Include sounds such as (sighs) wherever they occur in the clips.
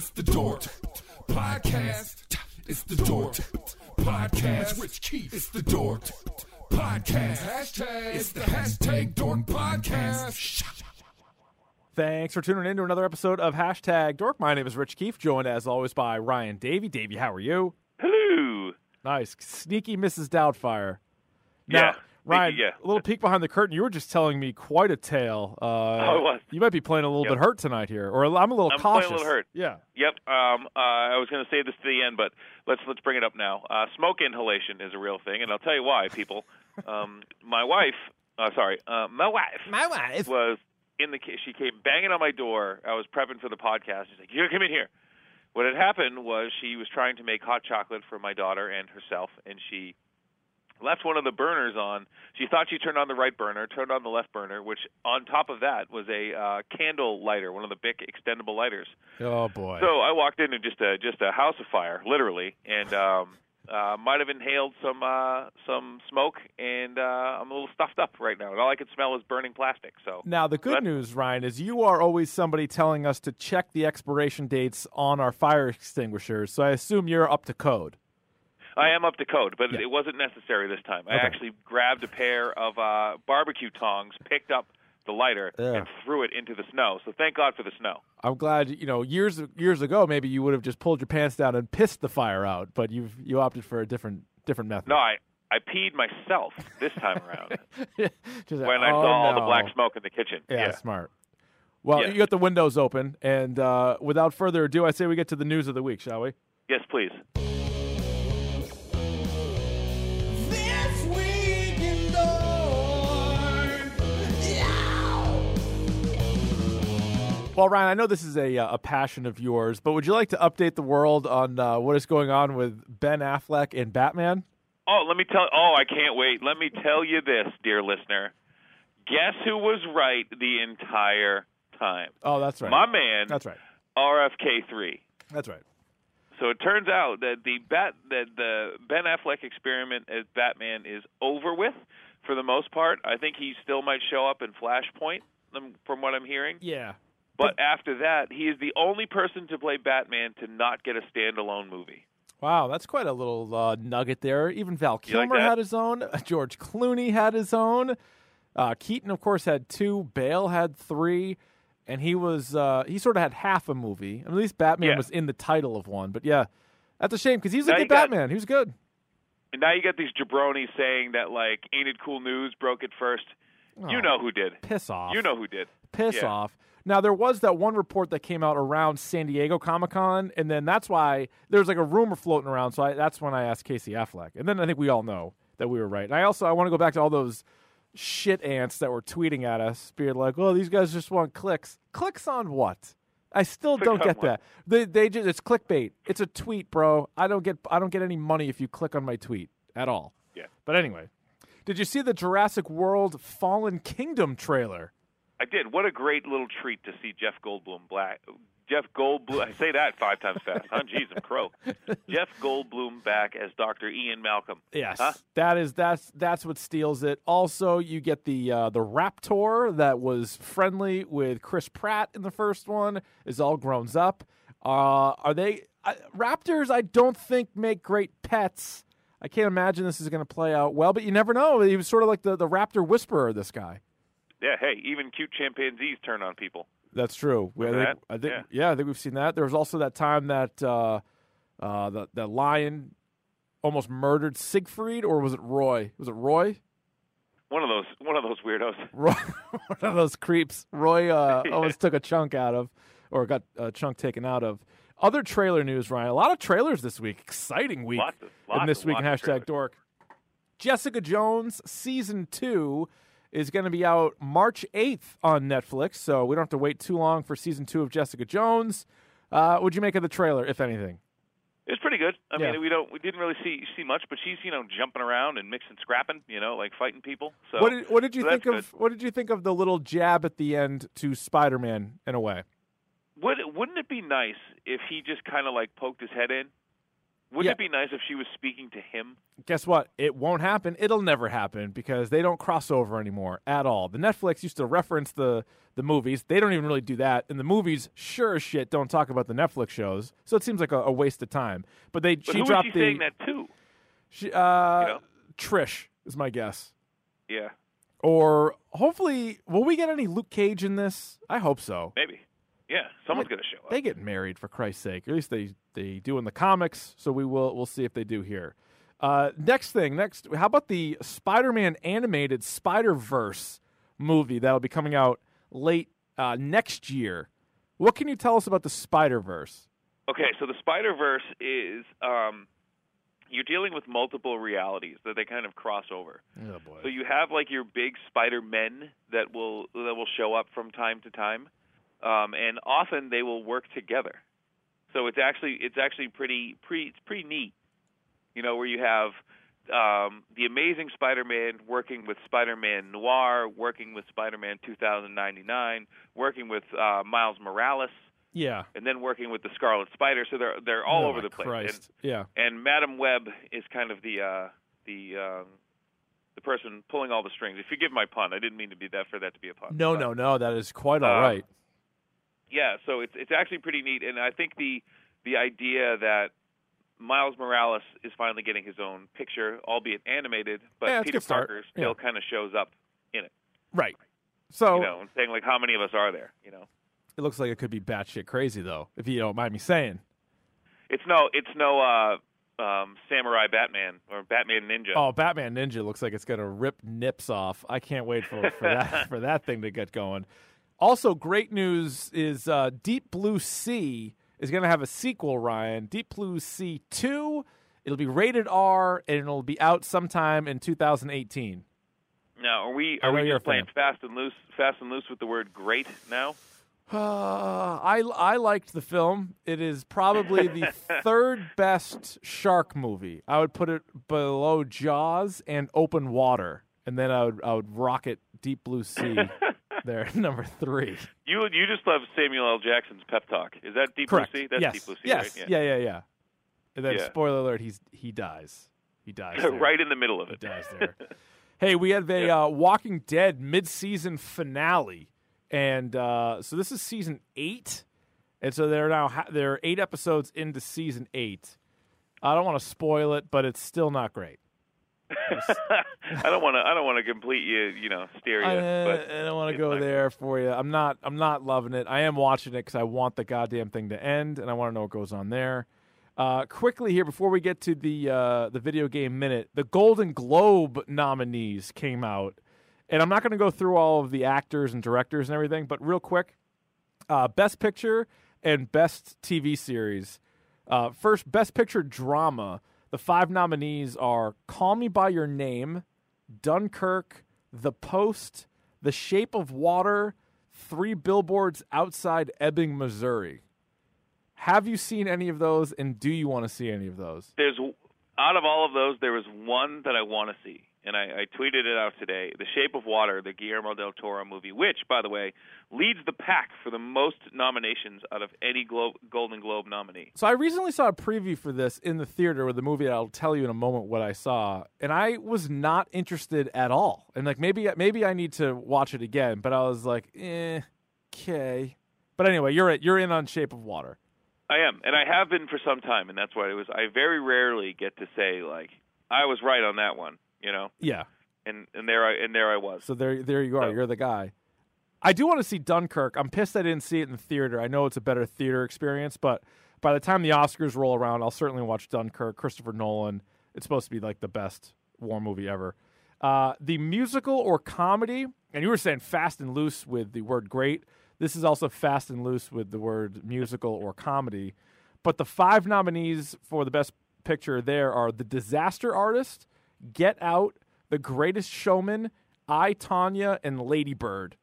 It's the Dork Podcast. It's the Dork Podcast. Rich Keefe. It's the Dork Podcast. Hashtag. It's the hashtag Dork Podcast. Thanks for tuning in to another episode of Hashtag Dork. My name is Rich Keefe, joined as always by Ryan Davey. Davey, how are you? Hello. Nice. Sneaky Mrs. Doubtfire. Yeah. Now, Ryan, yeah. a little peek behind the curtain. You were just telling me quite a tale. Uh, (laughs) I was. You might be playing a little Yep. bit hurt tonight here, or I'm a little I'm playing a cautious. little hurt. Yeah. Yep. Um, uh, I was going to say this to the end, but let's let's bring it up now. Uh, smoke inhalation is a real thing, and I'll tell you why, people. Um, my wife, uh, sorry, uh, my wife, My wife. was in the. She came banging on my door. I was prepping for the podcast. She's like, "You gotta come in here." What had happened was she was trying to make hot chocolate for my daughter and herself, and she left one of the burners on. She thought she turned on the right burner, turned on the left burner, which on top of that was a uh, candle lighter, one of the big extendable lighters. Oh boy. So I walked in and just a just a house of fire, literally, and um, uh, might have inhaled some uh, some smoke, and uh, I'm a little stuffed up right now, and all I can smell is burning plastic. So now the good news, Ryan, is you are always somebody telling us to check the expiration dates on our fire extinguishers. So I assume you're up to code. I am up to code, but Yeah. it wasn't necessary this time. I Okay. actually grabbed a pair of uh, barbecue tongs, picked up the lighter, Yeah. and threw it into the snow. So thank God for the snow. I'm glad you know years years ago maybe you would have just pulled your pants down and pissed the fire out, but you've you opted for a different different method. No, I I peed myself this time around (laughs) Just like, when I oh, saw all the black smoke in the kitchen. Yeah, smart. Well, Yeah. you got the windows open, and uh, without further ado, I say we get to the news of the week, shall we? Yes, please. Well, Ryan, I know this is a uh, a passion of yours, but would you like to update the world on uh, what is going on with Ben Affleck and Batman? Oh, let me tell. Oh, I can't wait. Let me tell you this, dear listener. Guess who was right the entire time? Oh, that's right. My man, That's right. RFK three. That's right. So it turns out that the bat that the Ben Affleck experiment as Batman is over with for the most part. I think he still might show up in Flashpoint, um, from what I'm hearing. Yeah. But after that, he is the only person to play Batman to not get a standalone movie. Wow, that's quite a little uh, nugget there. Even Val You like Kilmer had his own. (laughs) George Clooney had his own. Uh, Keaton, of course, had two. Bale had three, and he was uh, he sort of had half a movie. At least Batman Yeah. was in the title of one. But yeah, that's a shame because he's a Now good you got- Batman. He was good. And now you got these jabronis saying that like, ain't it cool news broke it first. You Oh, know who did. piss off. You know who did. piss Yeah. off. Now there was that one report that came out around San Diego Comic Con, and then that's why there's like a rumor floating around. So I, that's when I asked Casey Affleck, and then I think we all know that we were right. And I also I want to go back to all those shit ants that were tweeting at us, being like, "Oh, these guys just want clicks. Clicks on what?" I still Clicks don't get what? that. They they just it's clickbait. It's a tweet, bro. I don't get I don't get any money if you click on my tweet at all. Yeah. But anyway, did you see the Jurassic World Fallen Kingdom trailer? I did. What a great little treat to see Jeff Goldblum black. Jeff Goldblum. I say that five times fast. Huh? Jeez, I'm crow. (laughs) Jeff Goldblum back as Dr. Ian Malcolm. Yes, Huh? that is that's that's what steals it. Also, you get the uh, the Raptor that was friendly with Chris Pratt in the first one is all grown up. Uh, are they I, Raptors? I don't think make great pets. I can't imagine this is going to play out well, but you never know. He was sort of like the, the Raptor whisperer. This guy. Yeah, hey, even cute chimpanzees turn on people. That's true. We- I think? I think, Yeah. yeah. I think we've seen that. There was also that time that uh, uh, the the lion almost murdered Siegfried, or was it Roy? Was it Roy? One of those, one of those weirdos. (laughs) Roy, one of those creeps. Roy uh, (laughs) almost took a chunk out of, or got a chunk taken out of. Other trailer news, Ryan. A lot of trailers this week. Exciting week Lots of- lots in this of- week in hashtag. Dork. Jessica Jones season two is going to be out March eighth on Netflix, so we don't have to wait too long for season two of Jessica Jones. Uh, what'd you make of the trailer, if anything? It's pretty good. I Yeah. mean, we don't, we didn't really see see much, but she's you know jumping around and mixing, scrapping, you know, like fighting people. So what did What did you so think of What did you think of the little jab at the end to Spider Man in a way? Would wouldn't it be nice if he just kind of like poked his head in? Wouldn't Yeah. it be nice if she was speaking to him? Guess what? It won't happen. It'll never happen because they don't cross over anymore at all. The Netflix used to reference the the movies. They don't even really do that. And the movies, sure as shit, don't talk about the Netflix shows. So it seems like a, a waste of time. But they But she who dropped she the saying that to? She, uh, You know? Trish is my guess. Yeah, Or hopefully, will we get any Luke Cage in this? I hope so. maybe. Yeah, someone's gonna show up. They get married for Christ's sake. At least they they do in the comics. So we will we'll see if they do here. Uh, next thing, next. How about the Spider-Man animated Spider-Verse movie that'll be coming out late uh, next year? What can you tell us about the Spider-Verse? Okay, so the Spider Verse is um, you're dealing with multiple realities that they kind of cross over. Oh boy. So you have like your big Spider Men that will that will show up from time to time, um, and often they will work together. So it's actually it's actually pretty pretty it's pretty neat, you know, where you have um, the Amazing Spider-Man working with Spider-Man Noir, working with Spider-Man 2099, working with uh, Miles Morales, yeah. and then working with the Scarlet Spider. So they're they're all Oh, over the place. Christ. yeah. And, and Madame Web is kind of the uh, the um, the person pulling all the strings. If you give my pun, I didn't mean to be that for that to be a pun. No, But, no, no. That is quite all Uh, right. Yeah, so it's it's actually pretty neat, and I think the the idea that Miles Morales is finally getting his own picture, albeit animated, but Yeah, Peter. Parker Yeah. still kind of shows up in it. Right. So You know, saying like, how many of us are there? You know, it looks like it could be batshit crazy, though, if you don't mind me saying. it's no it's no uh, um, Samurai Batman or Batman Ninja. Oh, Batman Ninja looks like it's gonna rip nips off. I can't wait for, for that (laughs) for that thing to get going. Also, great news is uh, Deep Blue Sea is gonna have a sequel. Ryan, Deep Blue Sea two. It'll be rated R and it'll be out sometime in 2018. Now, are we are we just playing fan. fast and loose, fast and loose with the word "great" now? Uh, (sighs) I I liked the film. It is probably the (laughs) third best shark movie. I would put it below Jaws and Open Water, and then I would I would rocket Deep Blue Sea (laughs) there (laughs) number three. You you just love Samuel L. Jackson's pep talk. Is that Deep Correct. Blue Sea? That's yes. Deep Blue Sea, yes. right? Yeah. yeah, yeah, And then Yeah. spoiler alert, he's he dies. He dies. (laughs) there. right in the middle of He it. dies there. (laughs) hey, we have a uh, Walking Dead mid-season finale, and uh, so this is season eight, and so they're now ha- they're eight episodes into season eight. I don't want to spoil it, but it's still not great. (laughs) I don't want to. I don't want to complete you. You know, steer you. I, but I don't want to go there for you. I'm not. I'm not loving it. I am watching it because I want the goddamn thing to end, and I want to know what goes on there. Uh, quickly here, before we get to the uh, the video game minute, the Golden Globe nominees came out, and I'm not going to go through all of the actors and directors and everything, but real quick, uh, Best Picture and Best TV Series. Uh, first, Best Picture Drama. The five nominees are Call Me by Your Name, Dunkirk, The Post, The Shape of Water, Three Billboards Outside Ebbing, Missouri. Have you seen any of those, and do you want to see any of those? There's out of all of those, there was one that I want to see, and I, I tweeted it out today. The Shape of Water, the Guillermo del Toro movie, which, by the way, leads the pack for the most nominations out of any Glo- Golden Globe nominee. So I recently saw a preview for this in the theater with the movie. I'll tell you in a moment what I saw, and I was not interested at all. And like maybe maybe I need to watch it again, but I was like, eh, okay. But anyway, you're you're in on Shape of Water. I am, and I have been for some time, and that's why it was. I very rarely get to say like I was right on that one, you know, Yeah. and and there I and there I was. So there there you are. So- You're the guy. I do want to see Dunkirk. I'm pissed I didn't see it in the theater. I know it's a better theater experience, but by the time the Oscars roll around, I'll certainly watch Dunkirk. Christopher Nolan. It's supposed to be like the best war movie ever. Uh, the musical or comedy, and you were saying fast and loose with the word great. This is also fast and loose with the word musical or comedy. But the five nominees for the best picture there are The Disaster Artist, Get Out, The Greatest Showman, I, Tonya, and Lady Bird.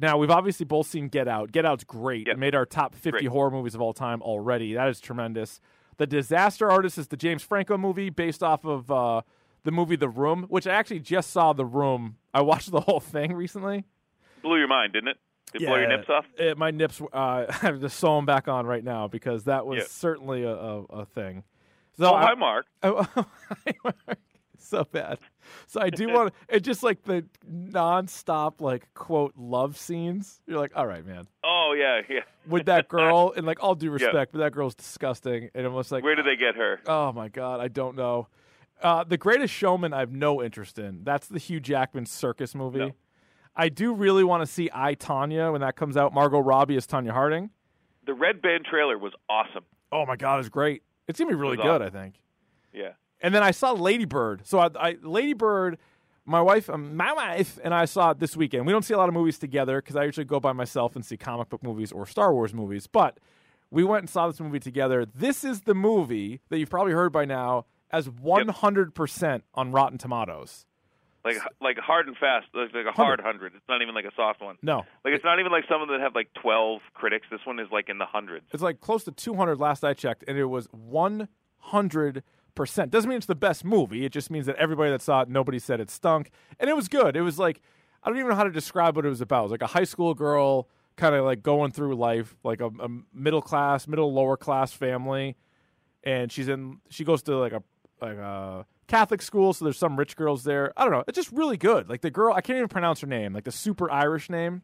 Now, we've obviously both seen Get Out. Get Out's great. Yep. It made our top 50 Great. horror movies of all time already. That is tremendous. The Disaster Artist is the James Franco movie based off of uh, the movie The Room, which I actually just saw The Room. I watched the whole thing recently. Blew your mind, didn't it? Did it blow your nips off? It, my nips. Uh, I have to sew them back on right now because that was Yeah. certainly a, a, a thing. So oh, I- (laughs) hi, Mark. Oh, so bad. So I do (laughs) want it. just like the nonstop like quote love scenes. You're like, all right, man. Oh, yeah, yeah. With that girl, and like all due (laughs) respect, but that girl's disgusting. And it was like, Where did they get her? oh my god, I don't know. Uh, the Greatest Showman, I have no interest in. That's the Hugh Jackman circus movie. No. I do really want to see I Tonya when that comes out. Margot Robbie is Tonya Harding. The Red Band trailer was awesome. Oh my god, it's great. It's gonna be really good, awesome. I think. Yeah. And then I saw Lady Bird. So I, I Lady Bird, my wife, um, my wife, and I saw it this weekend. We don't see a lot of movies together because I usually go by myself and see comic book movies or Star Wars movies. But we went and saw this movie together. This is the movie that you've probably heard by now as 100% on Rotten Tomatoes. Like like hard and fast, like, like a hard hundred. It's not even like a soft one. No, Like it's not even like some of them that have like twelve critics. This one is like in the hundreds. it's like close to 200 last I checked, and it was 100%. Doesn't mean it's the best movie. It just means that everybody that saw it, nobody said it stunk. And it was good. It was like, I don't even know how to describe what it was about. It was like a high school girl kind of like going through life, like a, a middle class, middle lower class family. And she's in, she goes to like a, like a Catholic school. So there's some rich girls there. I don't know. It's just really good. Like the girl, I can't even pronounce her name, like the super Irish name.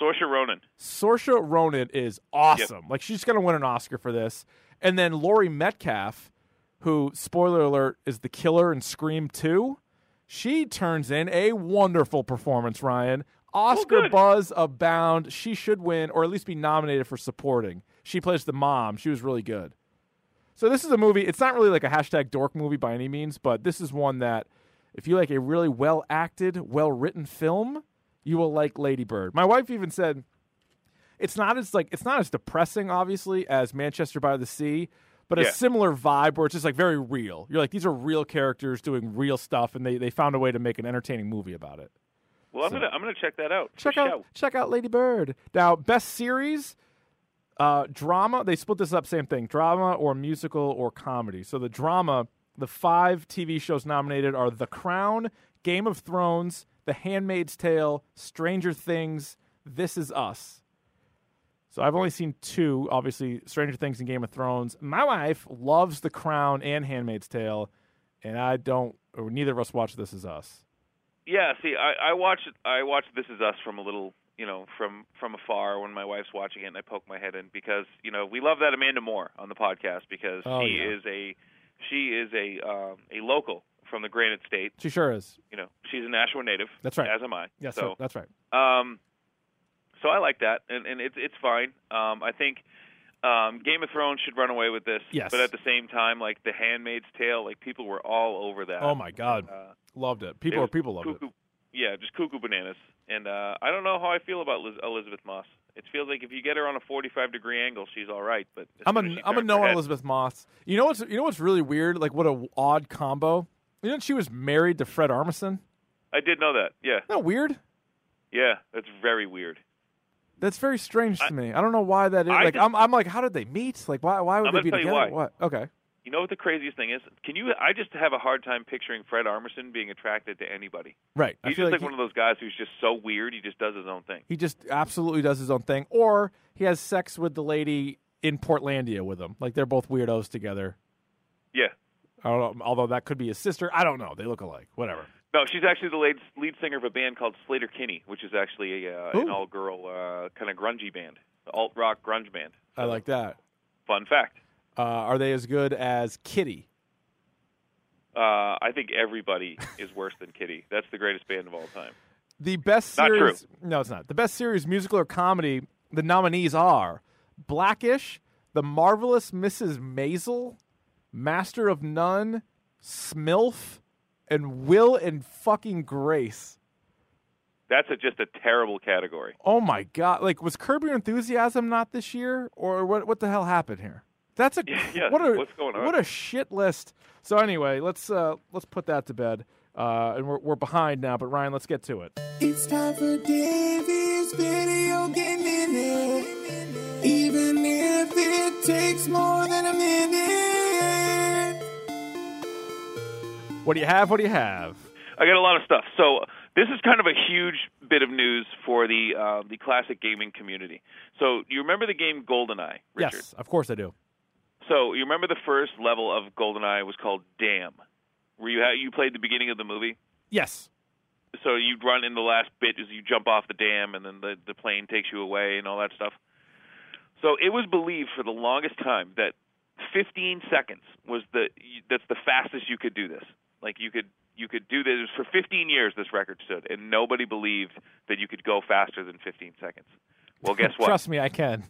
Saoirse Ronan. Saoirse Ronan is awesome. Like she's going to win an Oscar for this. And then Laurie Metcalf, who spoiler alert is the killer in Scream 2, she turns in a wonderful performance, Ryan. Oh, Oscar good. buzz abound. She should win or at least be nominated for supporting. She plays the mom. She was really good. So this is a movie. It's not really like a hashtag dork movie by any means, but this is one that if you like a really well acted, well written film, you will like Lady Bird. My wife even said it's not as like it's not as depressing, obviously, as Manchester by the Sea, but a Yeah. similar vibe where it's just like very real. You're like these are real characters doing real stuff, and they they found a way to make an entertaining movie about it. Well, I'm gonna I'm gonna check that out. Check out show. check out Lady Bird. Now, best series, uh, drama. They split this up, same thing: drama or musical or comedy. So the drama, the five TV shows nominated are The Crown, Game of Thrones, The Handmaid's Tale, Stranger Things, This Is Us. So I've only seen two, obviously Stranger Things and Game of Thrones. My wife loves The Crown and Handmaid's Tale, and I don't. Or neither of us watch This Is Us. Yeah, see, I, I watched I watched This Is Us from a little, you know, from from afar when my wife's watching it, and I poke my head in because you know we love that Amanda Moore on the podcast because Oh, she yeah. is a she is a um, a local from the Granite State. She sure is. You know, she's a Nashua native. That's right. As am I. Yes, so sir. That's right. Um, so I like that, and, and it's it's fine. Um, I think um, Game of Thrones should run away with this. Yes. But at the same time, like The Handmaid's Tale, like people were all over that. Oh my God, Uh, loved it. it People, was people loved it. Yeah, just cuckoo bananas. And uh, I don't know how I feel about Liz- Elisabeth Moss. It feels like if you get her on a 45 degree angle, she's all right. But I'm a soon as she I'm a no on Elisabeth Moss. You know what's you know what's really weird? Like what a odd combo. You know she was married to Fred Armisen. I did know that. Yeah, Isn't that weird? yeah, that's very weird. That's very strange to me. I don't know why that is. I like just- I'm I'm like, how did they meet? Like why why would I'm they be together? What? Okay. You know what the craziest thing is? Can you? I just have a hard time picturing Fred Armisen being attracted to anybody. Right. He's just like like, he, one of those guys who's just so weird. He just does his own thing. he just absolutely does his own thing. Or he has sex with the lady in Portlandia with him. Like they're both weirdos together. Yeah. I don't know, although that could be his sister. I don't know. They look alike. Whatever. No, she's actually the lead, lead singer of a band called Sleater-Kinney, which is actually a, uh, an all-girl uh, kind of grungy band, alt rock grunge band. I like that. Fun fact. Uh, are they as good as Kitty? Uh, I think everybody (laughs) is worse than Kitty. That's the greatest band of all time. The best series. No, it's not. The best series, musical or comedy. The nominees are Blackish, The Marvelous Mrs. Maisel, Master of None, Smilf, and Will and fucking Grace. That's a, just a terrible category. Oh my god! Like, was Curb Your Enthusiasm not this year, or what? What the hell happened here? That's a (laughs) Yeah, yeah, what a what's going on? what a shit list. So anyway, let's uh let's put that to bed. Uh, and we're we're behind now, but Ryan, let's get to it. It's time for Davey's video game minute. Even if it takes more than a minute. What do you have? What do you have? I got a lot of stuff. So This is kind of a huge bit of news for the uh, the classic gaming community. So you remember the game GoldenEye, Richard? Yes, of course I do. So you remember the first level of GoldenEye was called Dam, where you ha- you played the beginning of the movie. Yes. So you run in the last bit as you jump off the dam, and then the the plane takes you away and all that stuff. So it was believed for the longest time that 15 seconds was the that's the fastest you could do this. Like you could you could do this for 15 years. This record stood, and nobody believed that you could go faster than 15 seconds. Well, guess (laughs) what? Trust me, I can.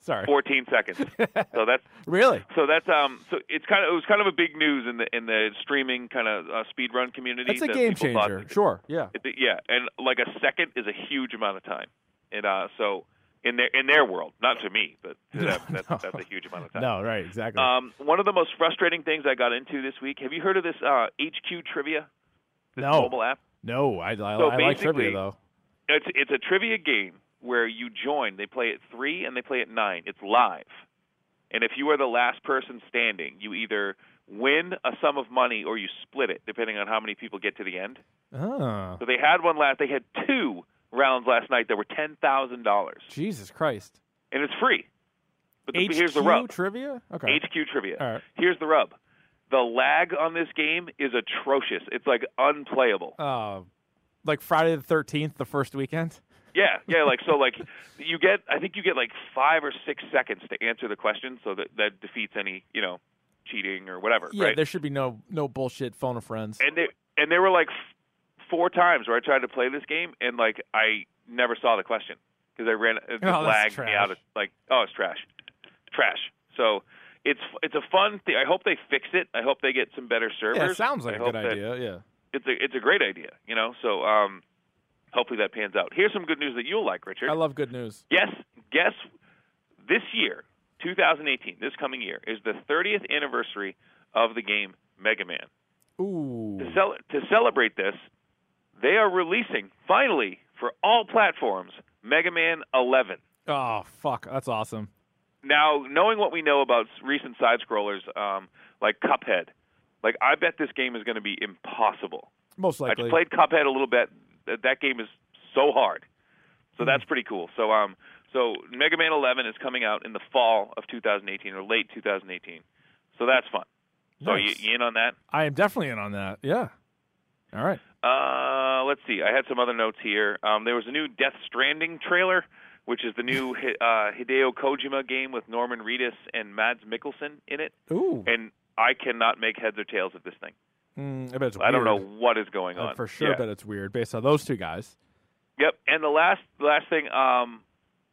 Sorry. 14 seconds. (laughs) so that's Really? so that's um so it's kind of it was kind of a big news in the in the streaming kind of uh, speed run community. It's a that game people thought- changer. Sure. Yeah. it- yeah, and like a second is a huge amount of time. And uh, so in their in their world, not to me, but to them, (laughs) that's, No. that's a huge amount of time. No, right, exactly. Um, one of the most frustrating things I got into this week. Have you heard of this uh, HQ Trivia? This No. mobile app. no, I, I, so I like trivia though. It's it's a trivia game where you join. They play at three and they play at nine. It's live, and if you are the last person standing, you either win a sum of money or you split it, depending on how many people get to the end. Oh, So they had one last. They had two rounds last night that were ten thousand dollars, Jesus Christ. and it's free. But the, HQ here's the rub. trivia? Okay. HQ trivia. All right. Here's the rub. The lag on this game is atrocious. It's like unplayable. Uh, like Friday the 13th, the first weekend? Yeah, yeah, like so like you get I think you get like 5 or 6 seconds to answer the question so that that defeats any, you know, cheating or whatever, Yeah, right? there should be no no bullshit phone of friends. And they and there were like f- four times where I tried to play this game and like I never saw the question because I ran it just Oh, lagged me out of like oh, it's trash. Trash. So it's it's a fun thing. I hope they fix it. I hope they get some better servers. yeah, it sounds like I a good idea. Yeah. it's a it's a great idea, you know. So um, hopefully that pans out. Here's some good news that you'll like, Richard. I love good news. Yes, guess this year, 2018, this coming year is the 30th anniversary of the game Mega Man. Ooh. To, cel- to celebrate this, they are releasing finally for all platforms Mega Man 11. Oh, fuck. That's awesome. Now, knowing what we know about recent side scrollers um, like Cuphead, like I bet this game is going to be impossible. Most I likely. just played Cuphead a little bit. That, game is so hard. So that's pretty cool. So um so Mega Man 11 is coming out in the fall of 2018 or late 2018. So that's fun. So you, Nice. you in on that? I am definitely in on that. Yeah. All right. Uh, let's see. I had some other notes here. Um, there was a new Death Stranding trailer, which is the new (laughs) uh, Hideo Kojima game with Norman Reedus and Mads Mikkelsen in it. Ooh. And I cannot make heads or tails of this thing. Mm, I bet it's I don't know what is going I on. for sure Yeah. bet it's weird based on those two guys. Yep. And the last the last thing, um,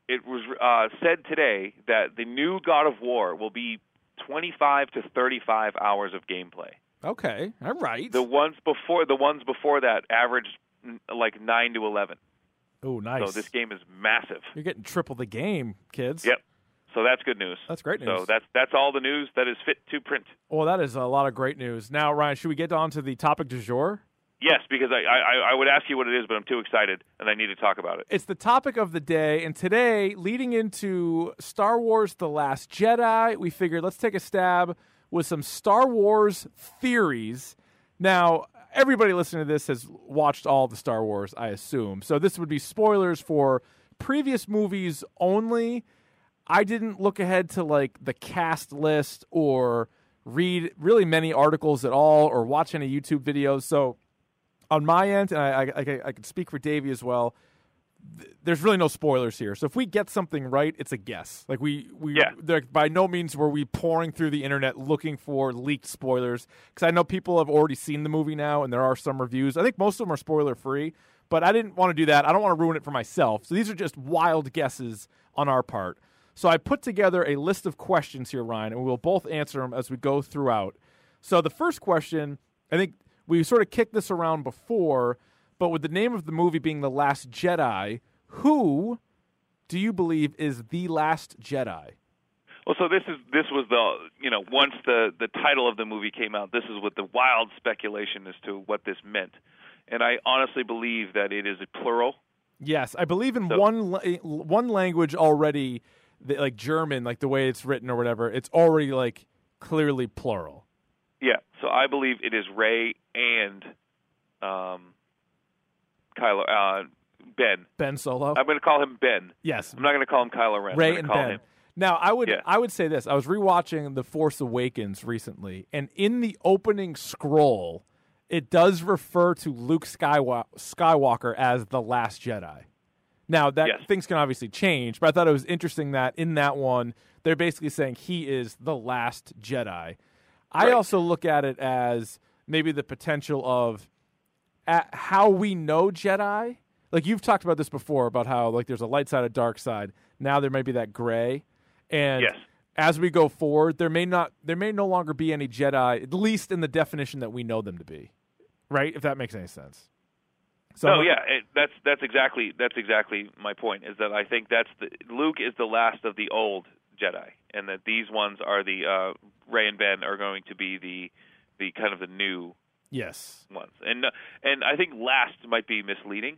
it was uh, said today that the new God of War will be 25 to 35 hours of gameplay. Okay. All right. The ones before the ones before that averaged like nine to 11. oh, nice. So this game is massive. You're getting triple the game, kids. Yep. So that's good news. That's great news. So that's that's all the news that is fit to print. well, that is a lot of great news. Now, Ryan, should we get on to the topic du jour? Yes, because I, I I would ask you what it is, but I'm too excited and I need to talk about it. It's the topic of the day, and today, leading into Star Wars The Last Jedi, we figured let's take a stab with some Star Wars theories. Now, everybody listening to this has watched all the Star Wars, I assume. So this would be spoilers for previous movies only. I didn't look ahead to like the cast list or read really many articles at all or watch any YouTube videos. So on my end, and I, I, I, I can speak for Davey as well. th- There's really no spoilers here. So if we get something right, it's a guess. Like we, we, Yeah. by no means were we pouring through the internet looking for leaked spoilers. Because I know people have already seen the movie now, and there are some reviews. I think most of them are spoiler free, but I didn't want to do that. I don't want to ruin it for myself. So these are just wild guesses on our part. So I put together a list of questions here, Ryan, and we'll both answer them as we go throughout. So the first question, I think we sort of kicked this around before, but with the name of the movie being The Last Jedi, who do you believe is the last Jedi? Well, so this is this was the you know once the the title of the movie came out, this is what the wild speculation as to what this meant, and I honestly believe that it is a plural. Yes, I believe in So- one eh, one language already, the, like German, like the way it's written or whatever. It's already like clearly plural. Yeah, so I believe it is Rey and um, Kylo uh, Ben. Ben Solo. I'm going to call him Ben. yes, I'm not going to call him Kylo Ren. Rey and call Ben. Him. Now, I would Yeah. I would say this. I was rewatching The Force Awakens recently, and in the opening scroll, it does refer to Luke Skywalker as the Last Jedi. Now, that Yes. things can obviously change, but I thought it was interesting that in that one, they're basically saying he is the last Jedi. I also look at it as maybe the potential of how we know Jedi. Like you've talked about this before about how like there's a light side, a dark side. Now there may be that gray, and Yes. as we go forward, there may not there may no longer be any Jedi, at least in the definition that we know them to be. Right? If that makes any sense. So No, yeah, it, that's that's exactly that's exactly my point. Is that I think that's the Luke is the last of the old Jedi, and that these ones are the uh, Rey and Ben are going to be the the kind of the new Yes. ones, and and I think last might be misleading.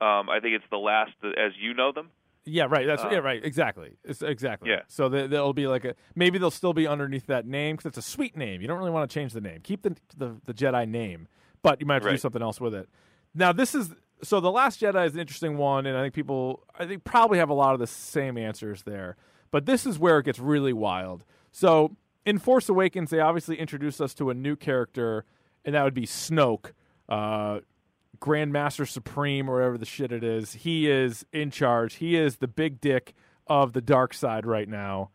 Um, I think it's the last as you know them. Yeah, right. That's Uh, yeah, right. Exactly. It's, exactly. Yeah. So they, they'll be like a maybe they'll still be underneath that name because it's a sweet name. You don't really want to change the name. Keep the the, the Jedi name, but you might have to do something else with it. Now this is so the Last Jedi is an interesting one, and I think people I think probably have a lot of the same answers there. But this is where it gets really wild. So in Force Awakens, they obviously introduced us to a new character, and that would be Snoke. Uh, Grandmaster Supreme or whatever the shit it is. He is in charge. He is the big dick of the dark side right now.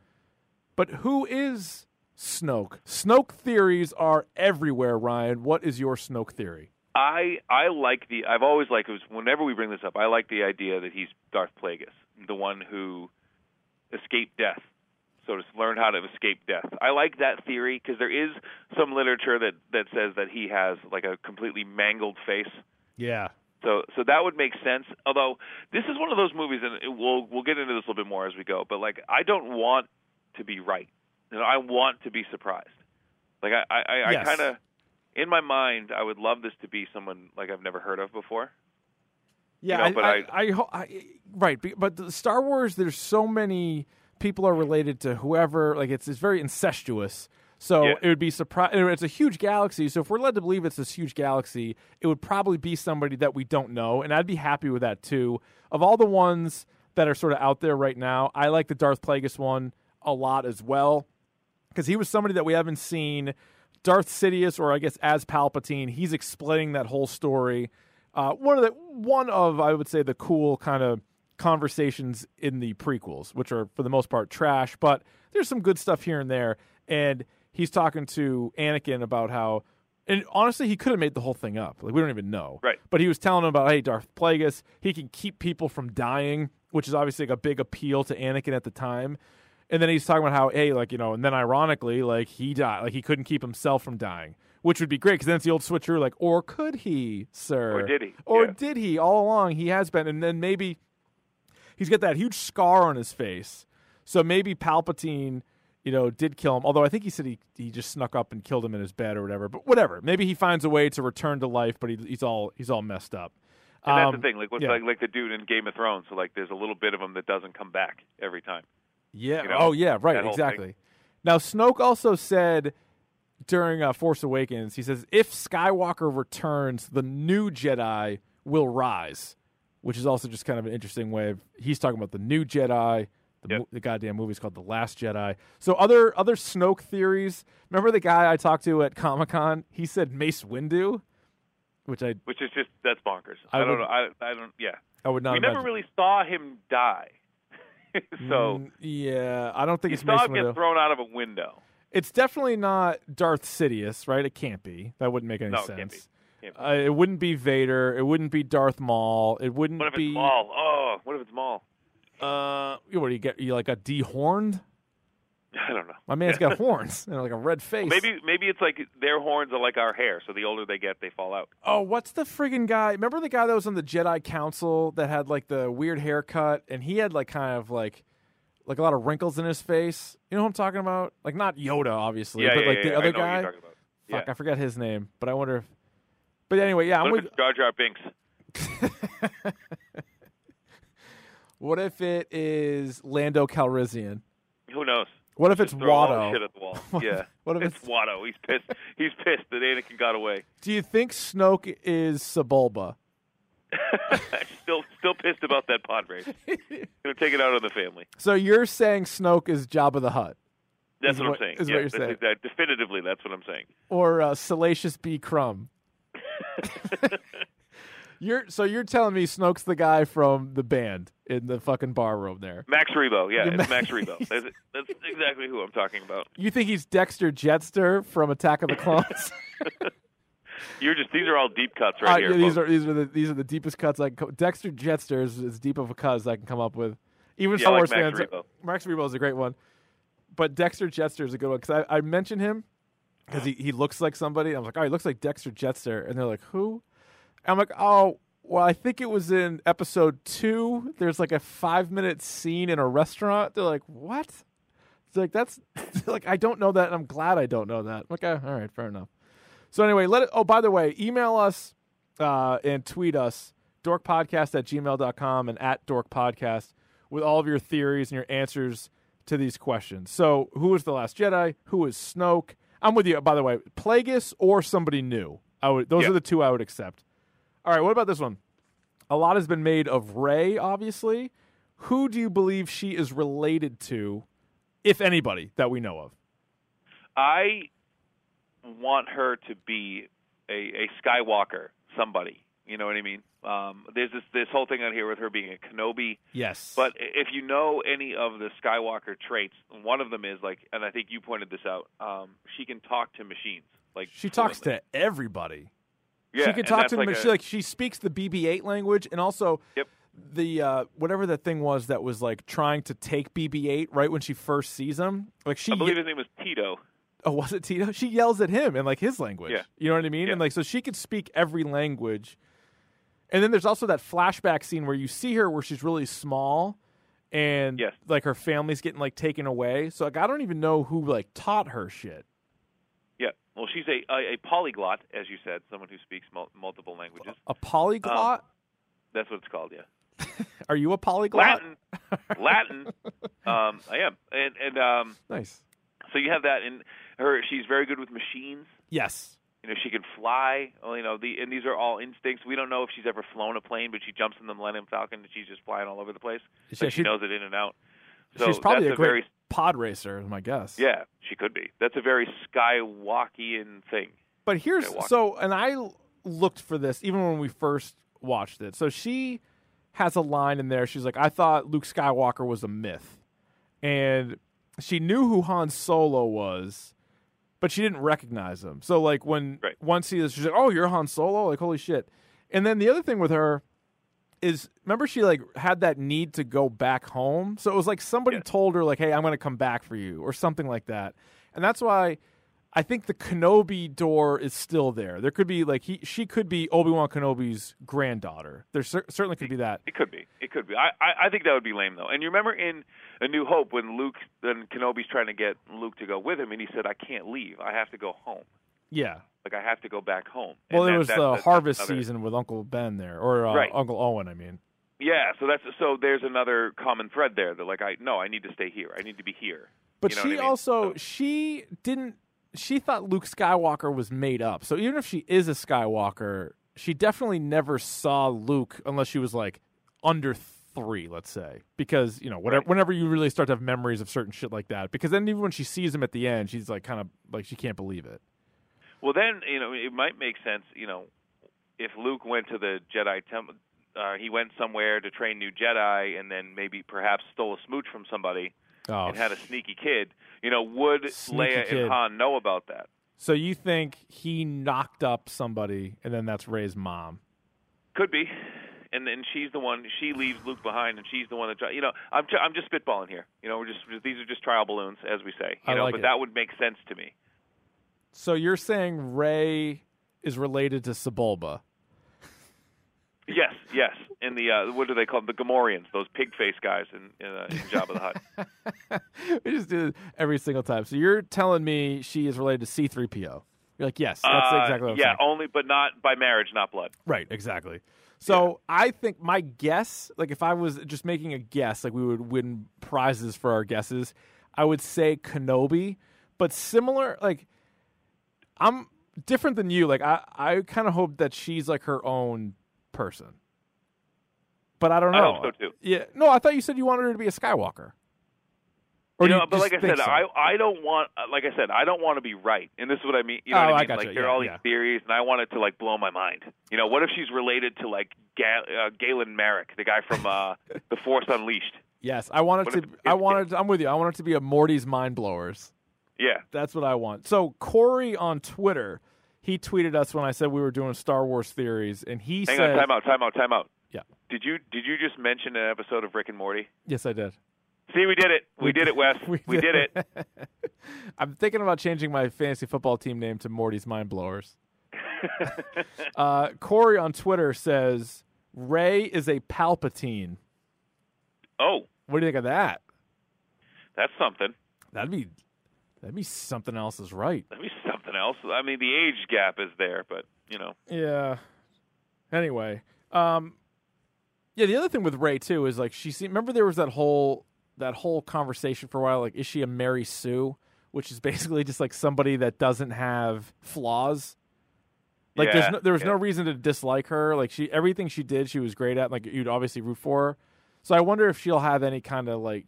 But who is Snoke? Snoke theories are everywhere, Ryan. What is your Snoke theory? I I like the I've always liked it was whenever we bring this up I like the idea that he's Darth Plagueis, the one who escaped death, so to learn how to escape death. I like that theory because there is some literature that that says that he has like a completely mangled face. Yeah. So so that would make sense. Although this is one of those movies, and it, we'll we'll get into this a little bit more as we go. But like I don't want to be right. You know, I want to be surprised. Like I I, I, Yes. I kind of in my mind, I would love this to be someone like I've never heard of before. Yeah, know, I, but I, I- I, ho- I- right, but the Star Wars, there's so many people are related to whoever. Like it's it's very incestuous. So Yeah. it would be surprise. It's a huge galaxy. So if we're led to believe it's this huge galaxy, it would probably be somebody that we don't know, and I'd be happy with that too. Of all the ones that are sort of out there right now, I like the Darth Plagueis one a lot as well because he was somebody that we haven't seen. Darth Sidious, or I guess as Palpatine, he's explaining that whole story. Uh, one of the one of I would say the cool kind of conversations in the prequels, which are for the most part trash, but there's some good stuff here and there. And he's talking to Anakin about how, and honestly, he could have made the whole thing up. Like we don't even know. Right. But he was telling him about, hey, Darth Plagueis, he can keep people from dying, which is obviously like a big appeal to Anakin at the time. And then he's talking about how, hey, like, you know, and then ironically, like, he died. Like, he couldn't keep himself from dying, which would be great because then it's the old switcheroo, like, or could he, sir? Or did he? Or Yeah. did he? All along, he has been. And then maybe he's got that huge scar on his face. So maybe Palpatine, you know, did kill him. Although I think he said he, he just snuck up and killed him in his bed or whatever. But whatever. Maybe he finds a way to return to life, but he, he's all he's all messed up. And that's Um, the thing, like what's yeah. like like the dude in Game of Thrones. So like there's a little bit of him that doesn't come back every time. Yeah. you know, oh, yeah. Right. thing. Exactly. Now, Snoke also said during uh, Force Awakens, he says, if Skywalker returns, the new Jedi will rise, which is also just kind of an interesting way of. He's talking about the new Jedi. The, Yep. mo- the goddamn movie's called The Last Jedi. So other other Snoke theories. Remember the guy I talked to at Comic Con? He said Mace Windu, which I Which is just that's bonkers. I I, don't would- know. I I don't. Yeah. I would not. we never really saw him die. (laughs) so Mm, yeah, I don't think you it's Mace Windu. get thrown out of a window. It's definitely not Darth Sidious, right? It can't be. That wouldn't make any No, sense. can't be. Can't be. Uh, it wouldn't be Vader. It wouldn't be Darth Maul. It wouldn't What if be. it's Maul? Oh, what if it's Maul? Uh, what do you get? You like a dehorned? (laughs) I don't know. My man's got (laughs) horns and like a red face. Maybe maybe it's like their horns are like our hair, so the older they get, they fall out. Oh, what's the friggin' guy? Remember the guy that was on the Jedi Council that had like the weird haircut and he had like kind of like like a lot of wrinkles in his face. You know what I'm talking about? Like not Yoda, obviously, yeah, but yeah, like yeah, the other I know What guy. you're talking about. Fuck. I forget his name, but I wonder if. But anyway, yeah, I'm What with. if it's Jar Jar Binks? (laughs) What if it is Lando Calrissian? Who knows? What if it's Just throw all Watto? shit at the wall. (laughs) Yeah. what if it's, it's- Watto? He's pissed. He's pissed that Anakin got away. Do you think Snoke is Sebulba? (laughs) still still pissed about that pod race. (laughs) Gonna take it out on the family. So you're saying Snoke is Jabba the Hutt, That's what, what- I'm saying. is yeah, what you're saying. that- definitively, that's what I'm saying. or uh, Salacious B. Crumb? You're so you're telling me Snoke's the guy from the band in the fucking bar room there. Max Rebo, yeah, it's Max Rebo. (laughs) That's, that's exactly who I'm talking about. You think he's Dexter Jettster from Attack of the Clones? (laughs) (laughs) You're just these are all deep cuts right Uh, here. yeah, these folks. are these are the these are the deepest cuts I can. Co- Dexter Jettster is as deep of a cut as I can come up with. Even Yeah, Star like Wars Max fans, Rebo. Max Rebo is a great one, but Dexter Jettster is a good one because I, I mentioned him because he, he looks like somebody. I was like, oh, he looks like Dexter Jettster, and they're like, who? I'm like, oh, well, I think it was in episode two. There's like a five minute scene in a restaurant. They're like, what? It's like that's (laughs) like I don't know that, and I'm glad I don't know that. Okay, all right, fair enough. So anyway, let it. Oh, by the way, email us uh, and tweet us dorkpodcast at gmail.com and at dorkpodcast with all of your theories and your answers to these questions. So, who was the last Jedi? Who was Snoke? I'm with you. By the way, Plagueis or somebody new. I would. Those Yeah. are the two I would accept. All right. What about this one? A lot has been made of Rey. Obviously, who do you believe she is related to, if anybody that we know of? I want her to be a, a Skywalker, somebody. You know what I mean? Um, there's this this whole thing out here with her being a Kenobi. Yes. But if you know any of the Skywalker traits, one of them is like, and I think you pointed this out. Um, she can talk to machines. Like she talks to everybody. Yeah, she can and talk to them. like she like she speaks the BB-8 language, and also Yep. the uh, whatever that thing was that was like trying to take BB-8 right when she first sees him. Like she, I believe his name was Teedo. oh, was it Teedo? She yells at him in like his language. Yeah. You know what I mean? Yeah. And like so she could speak every language. And then there's also that flashback scene where you see her where she's really small, and Yes. like her family's getting like taken away. So like I don't even know who like taught her shit. Well, she's a, a, a polyglot, as you said, someone who speaks mul- multiple languages. A polyglot? That's what it's called. Yeah. (laughs) Are you a polyglot? Latin. (laughs) Latin. Um, I am, and and um, Nice. so you have that in her. She's very good with machines. Yes. You know, she can fly. Well, you know, the and these are all instincts. We don't know if she's ever flown a plane, but she jumps in the Millennium Falcon and she's just flying all over the place. She she- knows it in and out. So she's probably that's a great very pod racer, is my guess. yeah. She could be. That's a very Skywalkian thing. But here's so, and I looked for this even when we first watched it. So she has a line in there. She's like, "I thought Luke Skywalker was a myth," and she knew who Han Solo was, but she didn't recognize him. So like when Right. once he is, she's like, "Oh, you're Han Solo!" Like holy shit. And then the other thing with her is remember she like had that need to go back home. So it was like somebody Yes. told her like, "Hey, I'm going to come back for you" or something like that. And that's why I think the Kenobi door is still there. There could be like he she could be Obi-Wan Kenobi's granddaughter. There cer- certainly could be that. It could be. It could be. I, I I think that would be lame though. And you remember in A New Hope when Luke then Kenobi's trying to get Luke to go with him, and he said, "I can't leave. I have to go home. Yeah. Like I have to go back home." Well, And it that- was that- the that's harvest another- season with Uncle Ben there or uh, Right. Uncle Owen, I mean. Yeah, so that's so there's another common thread there. That like I no, I need to stay here. I need to be here. But You know she I mean? also So- she didn't she thought Luke Skywalker was made up. So even if she is a Skywalker, she definitely never saw Luke unless she was like under three, let's say. Because, you know, whatever Right. whenever you really start to have memories of certain shit like that. Because then even when she sees him at the end, she's like kind of like she can't believe it. Well, then you know it might make sense. You know, if Luke went to the Jedi temple, uh, he went somewhere to train new Jedi, and then maybe perhaps stole a smooch from somebody Oh, and had a sneaky kid. You know, would Sneaky Leia kid. and Han know about that? so you think he knocked up somebody and then that's Rey's mom? Could be. And then she's the one. She leaves Luke behind, and she's the one that. You know, I'm I'm just spitballing here. You know, we're just these are just trial balloons, as we say. You I know, like but it. that would make sense to me. So you're saying Rey is related to Sebulba? Yes, yes. In the uh, what do they call them? The Gamorreans, those pig face guys in in, uh, in Jabba the Hutt. (laughs) we just do it every single time. So you're telling me she is related to C3PO? You're like, yes, that's Uh, exactly what I'm yeah, saying. only but not by marriage, not blood. Right, exactly. So I think my guess, like if I was just making a guess, like we would win prizes for our guesses, I would say Kenobi, but similar. Like I'm different than you. Like I, I kind of hope that she's like her own person. but I don't I know. hope so, too. Yeah, no, I thought you said you wanted her to be a Skywalker. Or you know, but like I said, so? I I don't want uh, like I said, I don't want to be right, and this is what I mean. You know Oh, what I I mean? gotcha. Like there are Yeah, all these yeah. theories, and I want it to like blow my mind. You know, what if she's related to like Ga- uh, Galen Marek, the guy from uh, The Force Unleashed? (laughs) yes, I wanted What to. if- I if- wanted. I'm with you. I wanted to be a Morty's mind blowers. Yeah, That's what I want. So Corey on Twitter, he tweeted us when I said we were doing Star Wars theories, and he hang said, on, time out, time out, time out. Yeah. Did you did you just mention an episode of Rick and Morty? "Yes, I did. See, we did it. We, did it, Wes. We, did it. (laughs) (laughs) I'm thinking about changing my fantasy football team name to Morty's Mind Blowers. (laughs) uh, Corey on Twitter says Rey is a Palpatine. oh, What do you think of that? that's something. That'd be that'd be something else is right. That'd be something else. I mean, the age gap is there, but you know, Yeah. Anyway, um, yeah. The other thing with Rey too is like she. See, remember there was that whole that whole conversation for a while. Like, is she a Mary Sue? Which is basically just like somebody that doesn't have flaws. Like, Yeah, there's no, there was no reason to dislike her. Like, she everything she did, she was great at. Like, you'd obviously root for her. So I wonder if she'll have any kind of like,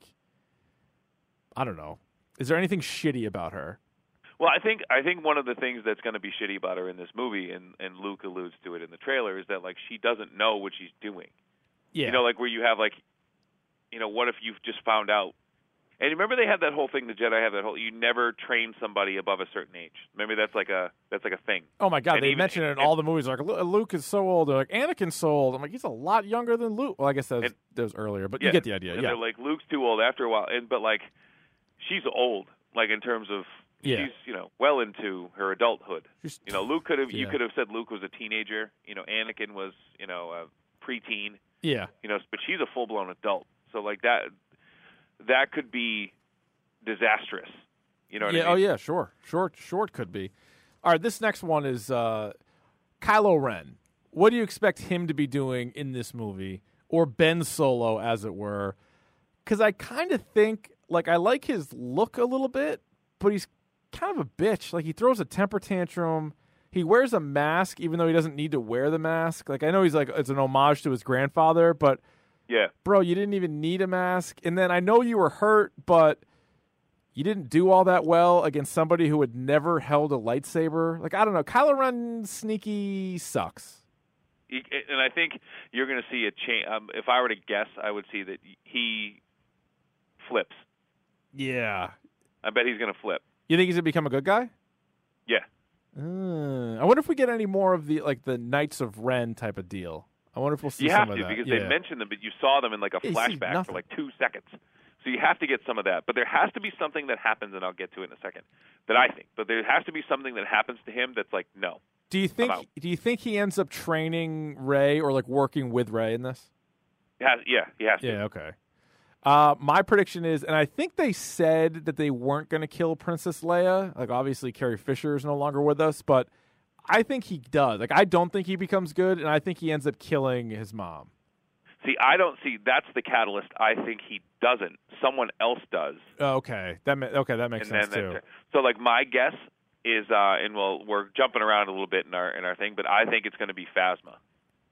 I don't know. Is there anything shitty about her? Well, I think I think one of the things that's going to be shitty about her in this movie, and and Luke alludes to it in the trailer, is that like she doesn't know what she's doing. Yeah. You know, like where you have like, you know, what if you've just found out? And remember they had that whole thing. The Jedi have that whole. You never train somebody above a certain age. Maybe that's like a that's like a thing. Oh my god, And they even- mention it in all the movies. Like Luke is so old. They're like Anakin's so old. I'm like he's a lot younger than Luke. Well, I guess that was, And- that was earlier, but Yeah. you get the idea. Yeah, they're like Luke's too old after a while, and but like, she's old. Like in terms of Yeah. she's you know well into her adulthood. She's- You know, Luke could have you could have said Luke was a teenager. You know, Anakin was you know a preteen. yeah, you know, but she's a full blown adult. So like that, that could be disastrous. You know what yeah. I mean? Oh yeah, sure, short, short could be. All right, this next one is uh, Kylo Ren. What do you expect him to be doing in this movie, or Ben Solo, as it were? Because I kind of think, like, I like his look a little bit, but he's kind of a bitch. Like, he throws a temper tantrum. He wears a mask, even though he doesn't need to wear the mask. Like, I know he's like it's an homage to his grandfather, but Yeah. bro, you didn't even need a mask. And then I know you were hurt, but you didn't do all that well against somebody who had never held a lightsaber. Like I don't know, Kylo Ren sneaky sucks. And I think you're going to see a change. Um, if I were to guess, I would see that he flips. Yeah. I bet he's going to flip. You think he's gonna become a good guy? Yeah. Uh, I wonder if we get any more of the like the Knights of Ren type of deal. I wonder if we'll see You some have of to that. because yeah. they mentioned them, but you saw them in like a Yeah, you flashback for like two seconds. So you have to get some of that. But there has to be something that happens, and I'll get to it in a second. That I think, but there has to be something that happens to him that's like no. do you think? Do you think he ends up training Rey or like working with Rey in this? Has, yeah, he has to. Yeah, okay. Uh, my prediction is, and I think they said that they weren't going to kill Princess Leia. Like, obviously, Carrie Fisher is no longer with us, but I think he does. Like, I don't think he becomes good, and I think he ends up killing his mom. See, I don't see that's the catalyst. I think he doesn't. Someone else does. Oh, okay, that ma- okay, that makes and sense then too. so like my guess is uh and well we're jumping around a little bit in our in our thing, but I think it's going to be Phasma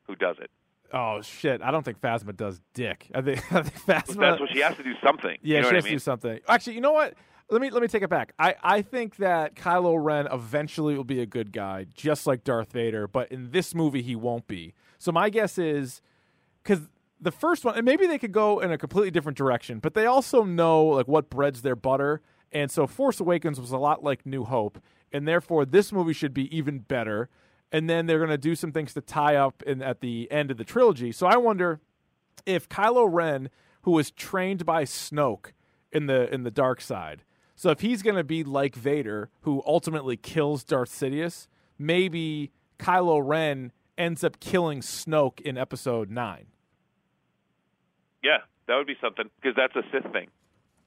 who does it. Oh shit! I don't think Phasma does dick. I think (laughs) I think Phasma. That's what she has to do something. Yeah, you know she has I to do something. Actually, you know what? Let me let me take it back. I, I think that Kylo Ren eventually will be a good guy, just like Darth Vader. But in this movie, he won't be. So my guess is because the first one, and maybe they could go in a completely different direction, but they also know like what breads their butter. And so Force Awakens was a lot like New Hope, and therefore this movie should be even better. And then they're going to do some things to tie up in at the end of the trilogy. So I wonder if Kylo Ren, who was trained by Snoke in the in the dark side, so if he's going to be like Vader, who ultimately kills Darth Sidious, maybe Kylo Ren ends up killing Snoke in Episode Nine. Yeah, that would be something because that's a Sith thing.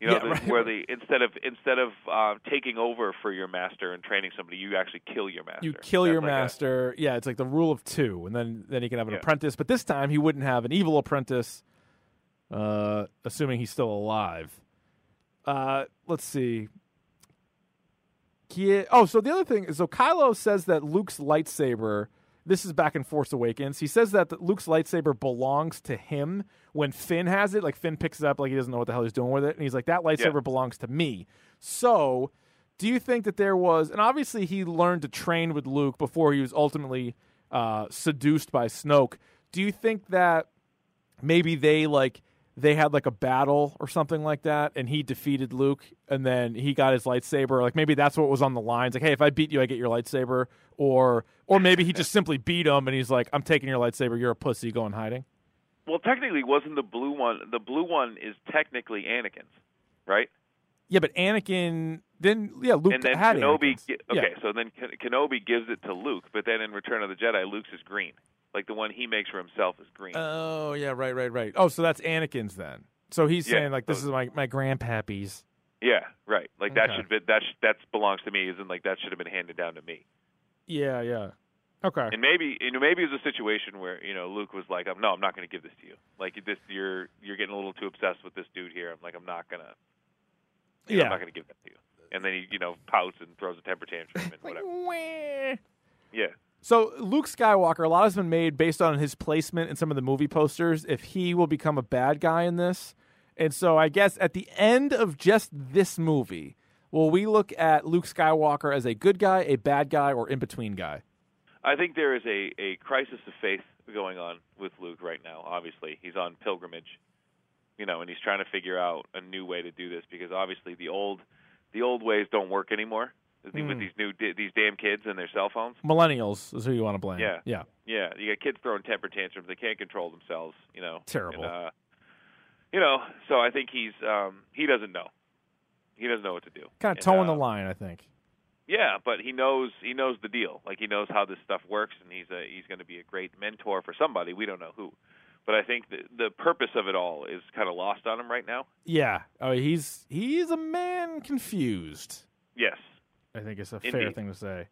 You know, Yeah, the- (laughs) right. where the instead of instead of uh, taking over for your master and training somebody, you actually kill your master. You kill That's your like a- master. yeah, it's like the rule of two, and then then he can have an Yeah. apprentice. But this time he wouldn't have an evil apprentice, uh, assuming he's still alive. Uh, let's see. Oh, so the other thing is, so Kylo says that Luke's lightsaber This is back in Force Awakens. He says that Luke's lightsaber belongs to him when Finn has it. Like Finn picks it up, like he doesn't know what the hell he's doing with it, and he's like, "That lightsaber Yeah. belongs to me." So, do you think that there was, and obviously he learned to train with Luke before he was ultimately uh, seduced by Snoke. Do you think that maybe they like they had like a battle or something like that, and he defeated Luke, and then he got his lightsaber? Like maybe that's what was on the lines. Like, hey, if I beat you, I get your lightsaber, or or maybe he just simply beat him, and he's like, I'm taking your lightsaber. You're a pussy. Go in hiding. Well, technically, wasn't the blue one? The blue one is technically Anakin's, right? Yeah, but Anakin then yeah, Luke and then had Kenobi. Gi- Yeah. Okay, so then Ken- Kenobi gives it to Luke, but then in Return of the Jedi, Luke's is green. Like the one he makes for himself is green. Oh yeah, right, right, right. Oh, so that's Anakin's then. So he's Yeah, saying like this so- is my my grandpappy's. yeah, right. Like that should be that sh- that belongs to me. Isn't like that should have been handed down to me. Yeah, yeah. Okay. And maybe you know maybe it was a situation where you know Luke was like, "I'm no, I'm not going to give this to you. Like this, you're you're getting a little too obsessed with this dude here. I'm like, I'm not gonna, you know, I'm not going to give that to you." And then he you know pouts and throws a temper tantrum and (laughs) whatever. Yeah. So Luke Skywalker, a lot has been made based on his placement in some of the movie posters. If he will become a bad guy in this, and so I guess at the end of just this movie, will we look at Luke Skywalker as a good guy, a bad guy, or in between guy? I think there is a, a crisis of faith going on with Luke right now. Obviously, he's on pilgrimage, you know, and he's trying to figure out a new way to do this because obviously the old the old ways don't work anymore with Mm. these new these damn kids and their cell phones. Millennials is who you want to blame. Yeah. yeah. Yeah, you got kids throwing temper tantrums. They can't control themselves. You know, Terrible. And, uh, you know, so I think he's um, he doesn't know. He doesn't know what to do. Kind of And, towing uh, the line, I think. Yeah, but he knows he knows the deal. Like he knows how this stuff works, and he's a he's going to be a great mentor for somebody. We don't know who, but I think the the purpose of it all is kind of lost on him right now. Yeah. Oh, he's he's a man confused. Yes, I think it's a fair thing to say.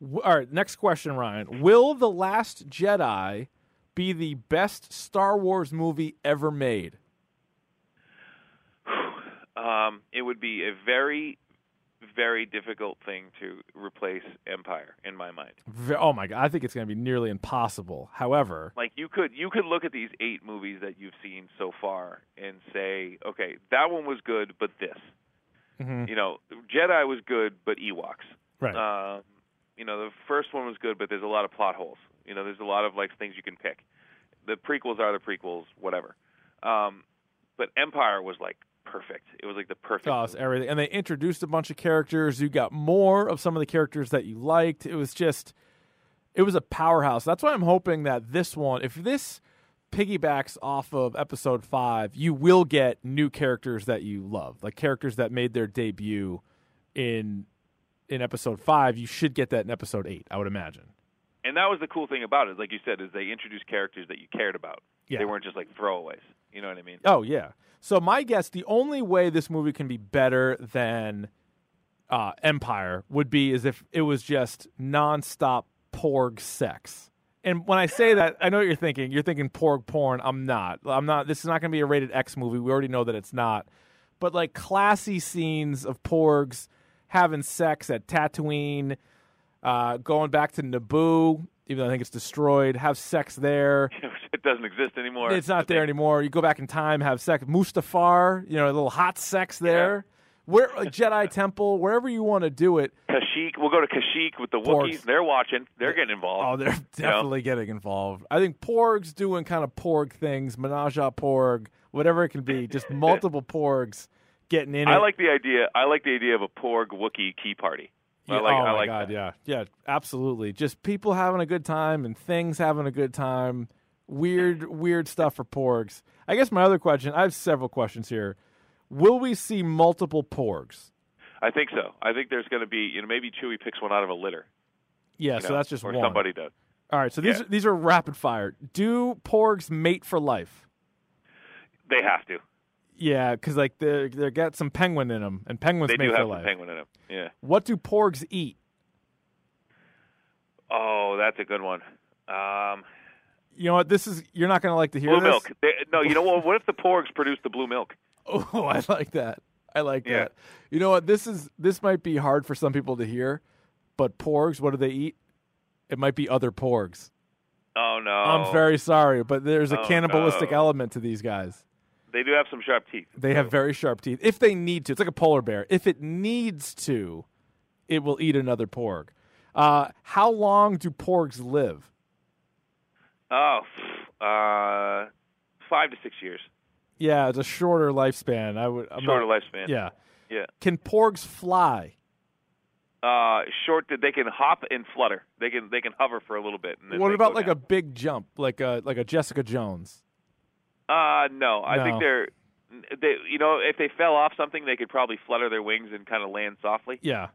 W- All right, next question, Ryan. Will The Last Jedi be the best Star Wars movie ever made? (sighs) um, it would be a very very difficult thing to replace Empire in my mind. Oh my god, I think it's going to be nearly impossible. However, Like you could you could look at these eight movies that you've seen so far and say, okay, that one was good, but this. Mhm. You know, Jedi was good, but Ewoks. right? Um, you know, the first one was good, but there's a lot of plot holes. You know, there's a lot of like things you can pick. The prequels are the prequels, whatever. Um, but Empire was like perfect. It was like the perfect. Oh, everything. And they introduced a bunch of characters. You got more of some of the characters that you liked. It was just, it was a powerhouse. That's why I'm hoping that this one, if this piggybacks off of episode five, you will get new characters that you love, like characters that made their debut in in episode five. You should get that in episode eight, I would imagine. And that was the cool thing about it. Like you said, is they introduced characters that you cared about. Yeah. They weren't just like throwaways. You know what I mean? Oh yeah. So my guess, the only way this movie can be better than uh, Empire would be is if it was just nonstop porg sex. And when I say that, I know what you're thinking. You're thinking porg porn. I'm not. I'm not. This is not going to be a rated X movie. We already know that it's not. But like classy scenes of porgs having sex at Tatooine, uh, going back to Naboo, even though I think it's destroyed. Have sex there. (laughs) it doesn't exist anymore. It's not there anymore. You go back in time, have sex. Mustafar, you know, a little hot sex there. Where like Jedi (laughs) Temple, wherever you want to do it. Kashyyyk. We'll go to Kashyyyk with the Porgs. Wookiees. They're watching. They're getting involved. Oh, they're (laughs) definitely getting involved. I think Porg's doing kind of Porg things, Menage a Porg, whatever it can be. Just multiple Porgs getting in I it. like the idea. I like the idea of a Porg Wookiee key party. Yeah, I like. oh I my like god, that. yeah, yeah, absolutely. Just people having a good time and things having a good time. Weird, weird stuff for porgs. I guess my other question. I have several questions here. Will we see multiple porgs? I think so. I think there's going to be. You know, maybe Chewie picks one out of a litter. Yeah, so know, that's just or one. somebody does. All right, so these Yeah. these are rapid fire. Do porgs mate for life? They have to. Yeah, because like they they got some penguin in them, and penguins They do have life. some penguin in them. Yeah. What do porgs eat? Oh, that's a good one. Um, You know what? This is you're not gonna like to hear blue this. milk. They, no, you know what? What if the Porgs produce the blue milk? (laughs) Oh, I like that. I like Yeah. that. You know what? This is this might be hard for some people to hear, but porgs, what do they eat? It might be other porgs. Oh no. I'm very sorry, but there's a Oh, cannibalistic no. element to these guys. They do have some sharp teeth. They have very sharp teeth. If they need to, it's like a polar bear. If it needs to, it will eat another porg. Uh, how long do porgs live? Oh, uh, five to six years. Yeah, it's a shorter lifespan. I would. I'm Shorter not- lifespan. Yeah. Yeah. Can porgs fly? Uh, short. They can hop and flutter. They can they can hover for a little bit. And then What about like down. a big jump, like a like a Jessica Jones? Uh, no. I No. think they're. They, you know, if they fell off something, they could probably flutter their wings and kind of land softly. Yeah.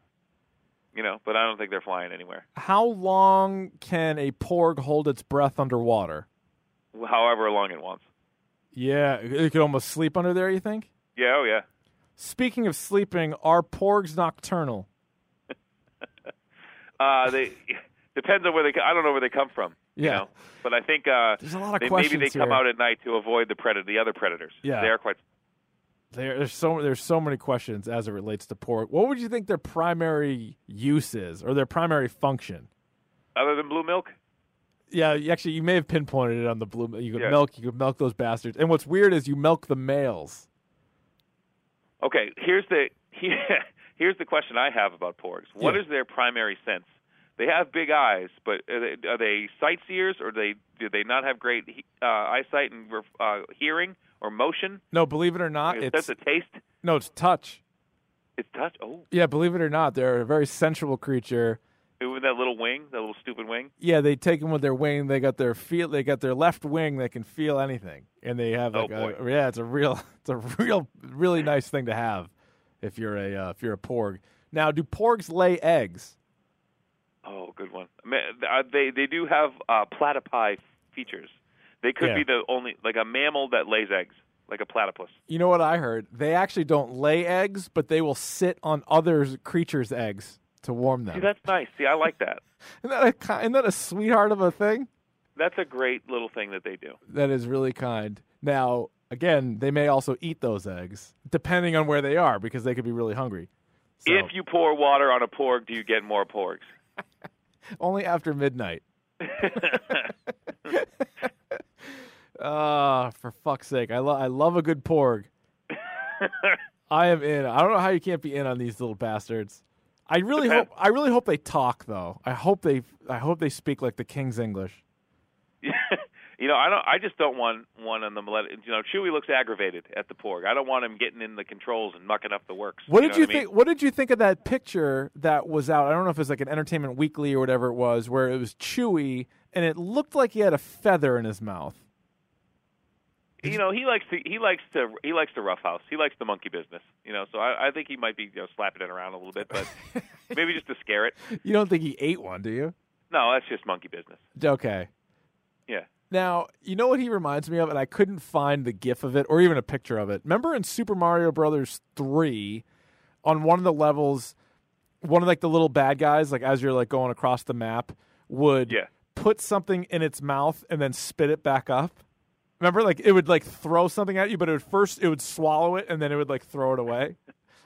You know, but I don't think they're flying anywhere. How long can a porg hold its breath underwater? However long it wants. Yeah, it could almost sleep under there. You think? Yeah. Oh yeah. Speaking of sleeping, are porgs nocturnal? (laughs) Uh, they (laughs) depends on where they. I don't know where they come from. You Yeah. know, but I think uh, There's a lot of they, questions maybe they come here. out at night to avoid the predator, the other predators. Yeah. They are quite. There, there's so there's so many questions as it relates to porg. What would you think their primary use is, or their primary function? Other than blue milk. Yeah, you- actually, you may have pinpointed it on the blue. You could Yeah. milk, you could milk those bastards. And what's weird is you milk the males. Okay, here's the (laughs) here's the question I have about porgs. What is Yeah. their primary sense? They have big eyes, but are they, are they sightseers, or do they do they not have great uh, eyesight and uh, hearing or motion? No, believe it or not, it's that the taste? no, it's touch. It's touch. Oh, Yeah, believe it or not, they're a very sensual creature. with that little wing, that little stupid wing. Yeah, they take them with their wing. They got their feel. They got their left wing that can feel anything, and they have Oh, like a, boy. yeah, it's a real, (laughs) it's a real, really nice thing to have if you're a uh, if you're a porg. Now, do porgs lay eggs? Oh, good one. Uh, They they do have uh, platypi features. They could Yeah. be the only like a mammal that lays eggs, like a platypus. You know what I heard? They actually don't lay eggs, but they will sit on other creatures' eggs to warm them. See, that's nice. See, I like that. (laughs) Isn't that a isn't that a sweetheart of a thing? That's a great little thing that they do. That is really kind. Now, again, they may also eat those eggs, depending on where they are, because they could be really hungry. So, If you pour water on a porg, do you get more porgs? (laughs) only after midnight. (laughs) Ah, for fuck's sake! I love I love a good porg. I am in. I don't know how you can't be in on these little bastards. I really Depends. hope. I really hope they talk though. I hope they. I hope they speak like the king's English. You know, I don't. I just don't want one on the millenn- You know, Chewie looks aggravated at the porg. I don't want him getting in the controls and mucking up the works. What you did know you what I mean? think? What did you think of that picture that was out? I don't know if it was like an Entertainment Weekly or whatever it was, where it was Chewie and it looked like he had a feather in his mouth. You know, he likes to. He likes to. He likes to roughhouse. He likes the monkey business. You know, so I, I think he might be you know, slapping it around a little bit, but (laughs) maybe just to scare it. You don't think he ate one, do you? No, that's just monkey business. Okay. Yeah. Now, you know what he reminds me of, and I couldn't find the gif of it or even a picture of it. Remember in Super Mario Brothers 3, on one of the levels, one of like the little bad guys, like as you're like going across the map, would Yeah. put something in its mouth and then spit it back up. Remember, like it would like throw something at you, but it would first it would swallow it and then it would like throw it away.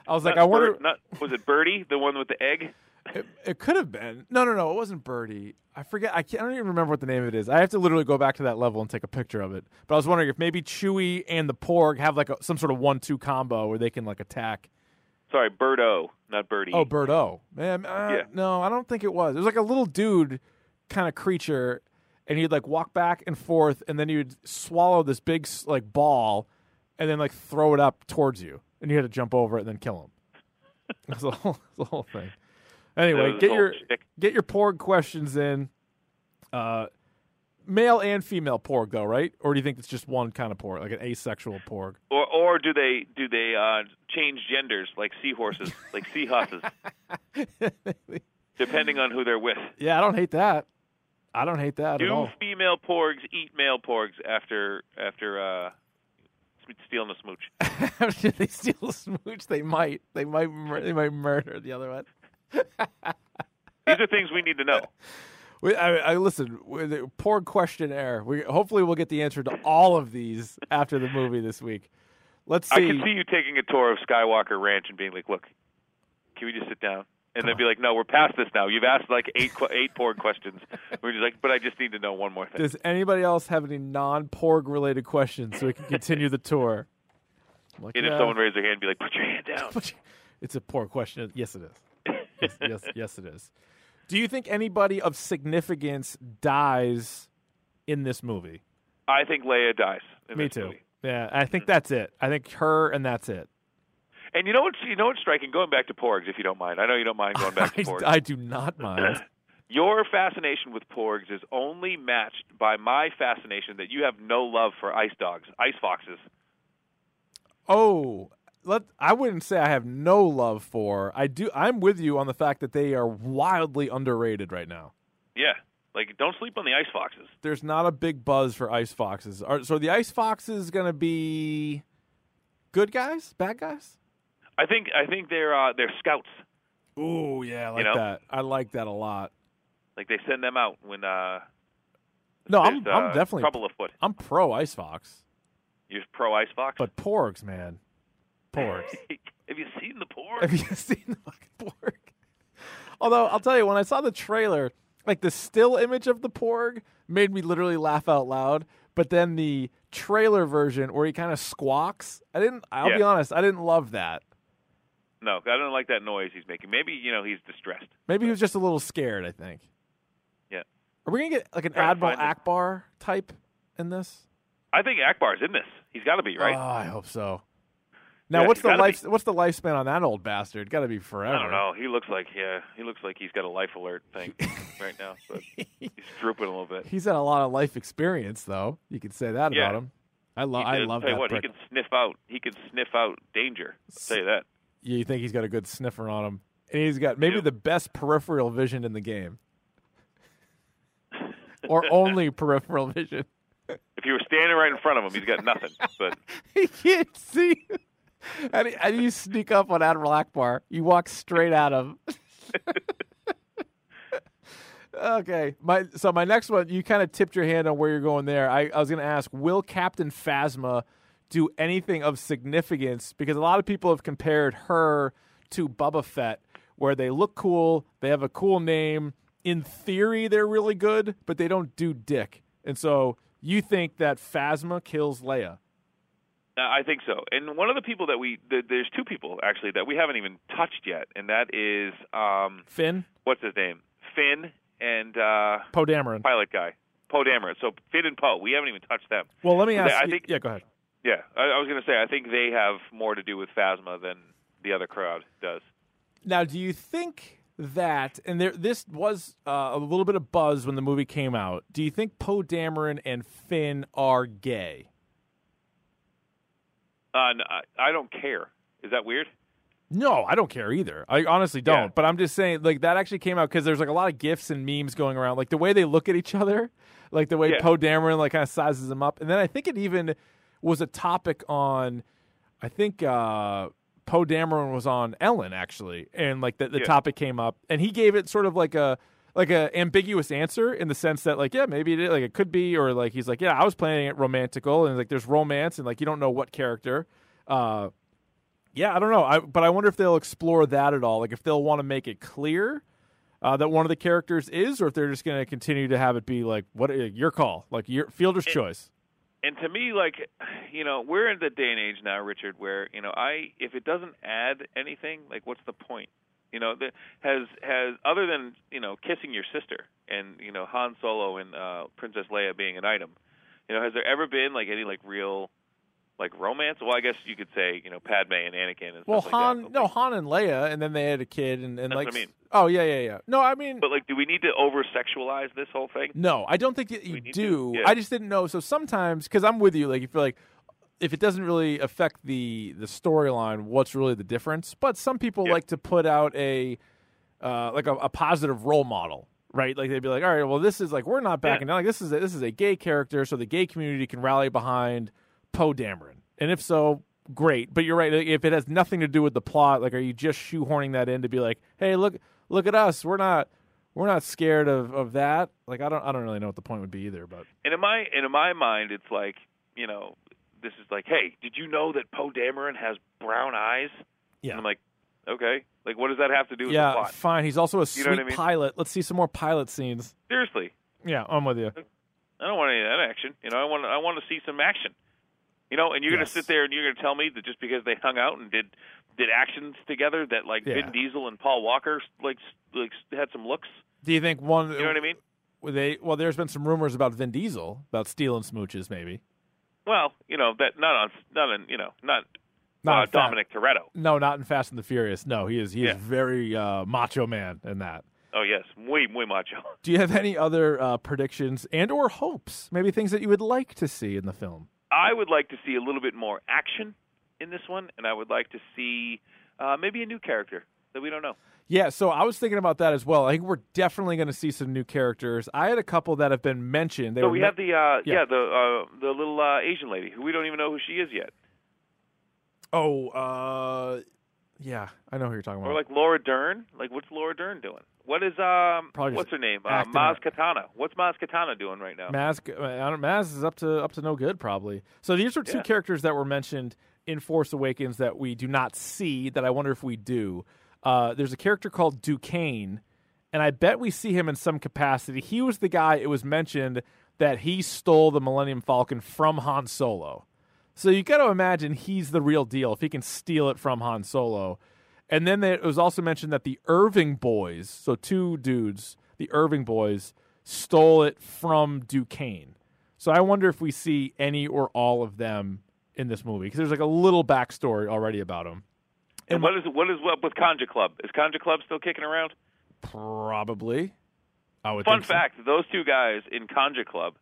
I was like, I wonder. Bird- not, was it Birdie, the one with the egg? It, it could have been. No, no, no. It wasn't Birdie. I forget. I, can't, I don't even remember what the name of it is. I have to literally go back to that level and take a picture of it. But I was wondering if maybe Chewie and the Porg have like a, some sort of one-two combo where they can like attack. Sorry, Birdo, not Birdie. Oh, Birdo. Man, uh, Yeah. no, I don't think it was. It was like a little dude kind of creature, and he'd like walk back and forth, and then he'd swallow this big like ball, and then like throw it up towards you, and you had to jump over it and then kill him. (laughs) That's the whole, the whole thing. Anyway, get your get your porg questions in. Uh, male and female porg, though, right? Or do you think it's just one kind of porg, like an asexual porg? Or or do they do they uh, change genders like seahorses, like seahorses, (laughs) depending on who they're with? yeah, I don't hate that. I don't hate that at Do all. female porgs eat male porgs after after uh, stealing a smooch? (laughs) After they steal a smooch, they might. They might. They might murder the other one. (laughs) These are things we need to know. We, I, I listen. Poor Porg questionnaire. We hopefully we'll get the answer to all of these after the movie this week. Let's see. I can see you taking a tour of Skywalker Ranch and being like, "Look, can we just sit down? And they'd be like, "No, we're past this now. You've asked like eight eight Porg questions." We're just like, "But I just need to know one more thing." Does anybody else have any non-Porg related questions so we can continue the tour? Like, (laughs) and if someone uh, raised their hand, be like, "Put your hand down." (laughs) it's a poor question. Yes, it is. Yes, yes, yes, it is. Do you think anybody of significance dies in this movie? I think Leia dies. In Me this too. movie. Yeah, I think that's it. I think her and that's it. And you know what's you know what's striking? Going back to Porgs, if you don't mind. I know you don't mind going back to (laughs) I, Porgs. I do not mind. (laughs) Your fascination with Porgs is only matched by my fascination that you have no love for ice dogs, ice foxes. Oh, let I wouldn't say I have no love for. I do. I'm with you on the fact that they are wildly underrated right now. Yeah, like don't sleep on the ice foxes. There's not a big buzz for ice foxes. Are, so the ice foxes going to be good guys, bad guys? I think I think they're uh, they're scouts. Ooh, yeah, I like know? that. I like that a lot. Like they send them out when uh, No, I'm there's, I'm uh, definitely trouble afoot. I'm pro ice fox, You're pro ice fox. but porgs, man, porgs. (laughs) have you seen the Porg? Have you (laughs) seen the fucking porg? Although I'll tell you, when I saw the trailer, like the still image of the porg made me literally laugh out loud. But then the trailer version where he kind of squawks, I didn't. I'll be honest, I didn't love that. No, I don't like that noise he's making. Maybe you know he's distressed. Maybe he was just a little scared. I think. Yeah. Are we gonna get like an Admiral it. Ackbar type in this? I think Ackbar's in this. He's got to be right. Oh, I hope so. Now, Yeah, what's the life? What's the lifespan on that old bastard? Got to be forever. I don't know. He looks like yeah. He looks like he's got a life alert thing (laughs) right now, but he's drooping a little bit. He's had a lot of life experience, though. You could say that Yeah. about him. I love. I love tell you that. what, prick. he can sniff out. He can sniff out danger. I'll you that. You think he's got a good sniffer on him, and he's got maybe Yeah. the best peripheral vision in the game, (laughs) or only peripheral vision. If you were standing right in front of him, he's got nothing. But (laughs) he can't see. How do you sneak up on Admiral Ackbar? You walk straight at him. (laughs) okay, my so my next one, you kind of tipped your hand on where you're going there. I, I was going to ask, will Captain Phasma do anything of significance? Because a lot of people have compared her to Boba Fett, where they look cool, they have a cool name. In theory, they're really good, but they don't do dick. And so you think that Phasma kills Leia? Uh, I think so. And one of the people that we th- there's two people actually that we haven't even touched yet, and that is um Finn, what's his name? Finn and uh Poe Dameron. pilot guy. Poe Dameron. So Finn and Poe, we haven't even touched them. Well, let me ask. I you- think- yeah, go ahead. Yeah, I, I was going to say I think they have more to do with Phasma than the other crowd does. Now, do you think that, and there, this was uh, a little bit of buzz when the movie came out. Do you think Poe Dameron and Finn are gay? Uh, I don't care. Is that weird? No, I don't care either. I honestly don't. Yeah. But I'm just saying, like that actually came out because there's like a lot of gifs and memes going around, like the way they look at each other, like the way Yeah. Poe Dameron like kind of sizes them up, and then I think it even was a topic on, I think uh, Poe Dameron was on Ellen actually, and like the, the Yeah. topic came up, and he gave it sort of like a like a ambiguous answer in the sense that like yeah maybe it is, like it could be or like he's like yeah I was playing it romantical and like there's romance and like you don't know what character. Uh, yeah, I don't know. I, but I wonder if they'll explore that at all. Like if they'll want to make it clear uh, that one of the characters is, or if they're just going to continue to have it be like what uh, your call, like your fielder's choice. and to me like you know we're in the day and age now richard where you know i if it doesn't add anything like what's the point you know the, has has other than you know kissing your sister and you know han solo and uh princess leia being an item you know has there ever been like any like real like romance well i guess you could say you know padme and anakin and Well, stuff like Han, that, no, like- Han and Leia, and then they had a kid, and, and That's like, what I mean. oh yeah, yeah, yeah. No, I mean, but like do we need to over sexualize this whole thing no, I don't think that you need do. yeah. I just didn't know. So sometimes, because I'm with you, like you feel like if it doesn't really affect the the storyline, what's really the difference? But some people Yeah. like to put out a uh, like a, a positive role model. Right, like they'd be like, "All right, well, this is like we're not backing down. Like this is a, this is a gay character, so the gay community can rally behind Poe Dameron. And if so, great. But you're right. If it has nothing to do with the plot, like, are you just shoehorning that in to be like, hey, look, look at us. We're not, we're not scared of, of that. Like, I don't, I don't really know what the point would be either. But And in my and in my mind, it's like you know, this is like, hey, did you know that Poe Dameron has brown eyes? Yeah. And I'm like, Okay, like what does that have to do with the Yeah, plot? fine. He's also a You sweet know I mean? pilot. Let's see some more pilot scenes. Seriously, Yeah, I'm with you. I don't want any of that action. You know, I want I want to see some action. You know, and you're Yes. gonna sit there and you're gonna tell me that just because they hung out and did did actions together that like Yeah. Vin Diesel and Paul Walker like like had some looks. Do you think one? You know what I mean? They well, there's been some rumors about Vin Diesel about stealing smooches, maybe. Well, you know that not on not in you know not, Not uh. Dominic Toretto. No, not in Fast and the Furious. No, he is he Yeah. is very uh, macho man in that. Oh yes, muy muy macho. (laughs) Do you have any other uh, predictions and or hopes? Maybe things that you would like to see in the film. I would like to see a little bit more action in this one, and I would like to see uh, maybe a new character that we don't know. Yeah, so I was thinking about that as well. I think we're definitely going to see some new characters. I had a couple that have been mentioned. They so we me- have the uh, yeah. yeah. the uh, the little uh, Asian lady who we don't even know who she is yet, Oh, uh, yeah, I know who you're talking about. or like Laura Dern. Like what's Laura Dern doing? What is um Probably what's her name? Uh, Maz. Kanata. What's Maz Kanata doing right now? Maz, I don't, Maz is up to up to no good probably. So these are two Yeah. characters that were mentioned in Force Awakens that we do not see. That I wonder if we do. Uh, there's a character called Ducain, and I bet we see him in some capacity. He was the guy. It was mentioned that he stole the Millennium Falcon from Han Solo. So you got to imagine he's the real deal if he can steal it from Han Solo. And then it was also mentioned that the Irving boys, so two dudes, the Irving boys, stole it from Ducain. So I wonder if we see any or all of them in this movie because there's like a little backstory already about them. And what is what is up with Kanjiklub? Is Kanjiklub still kicking around? Probably. I would. Fun think so. fact: those two guys in Kanjiklub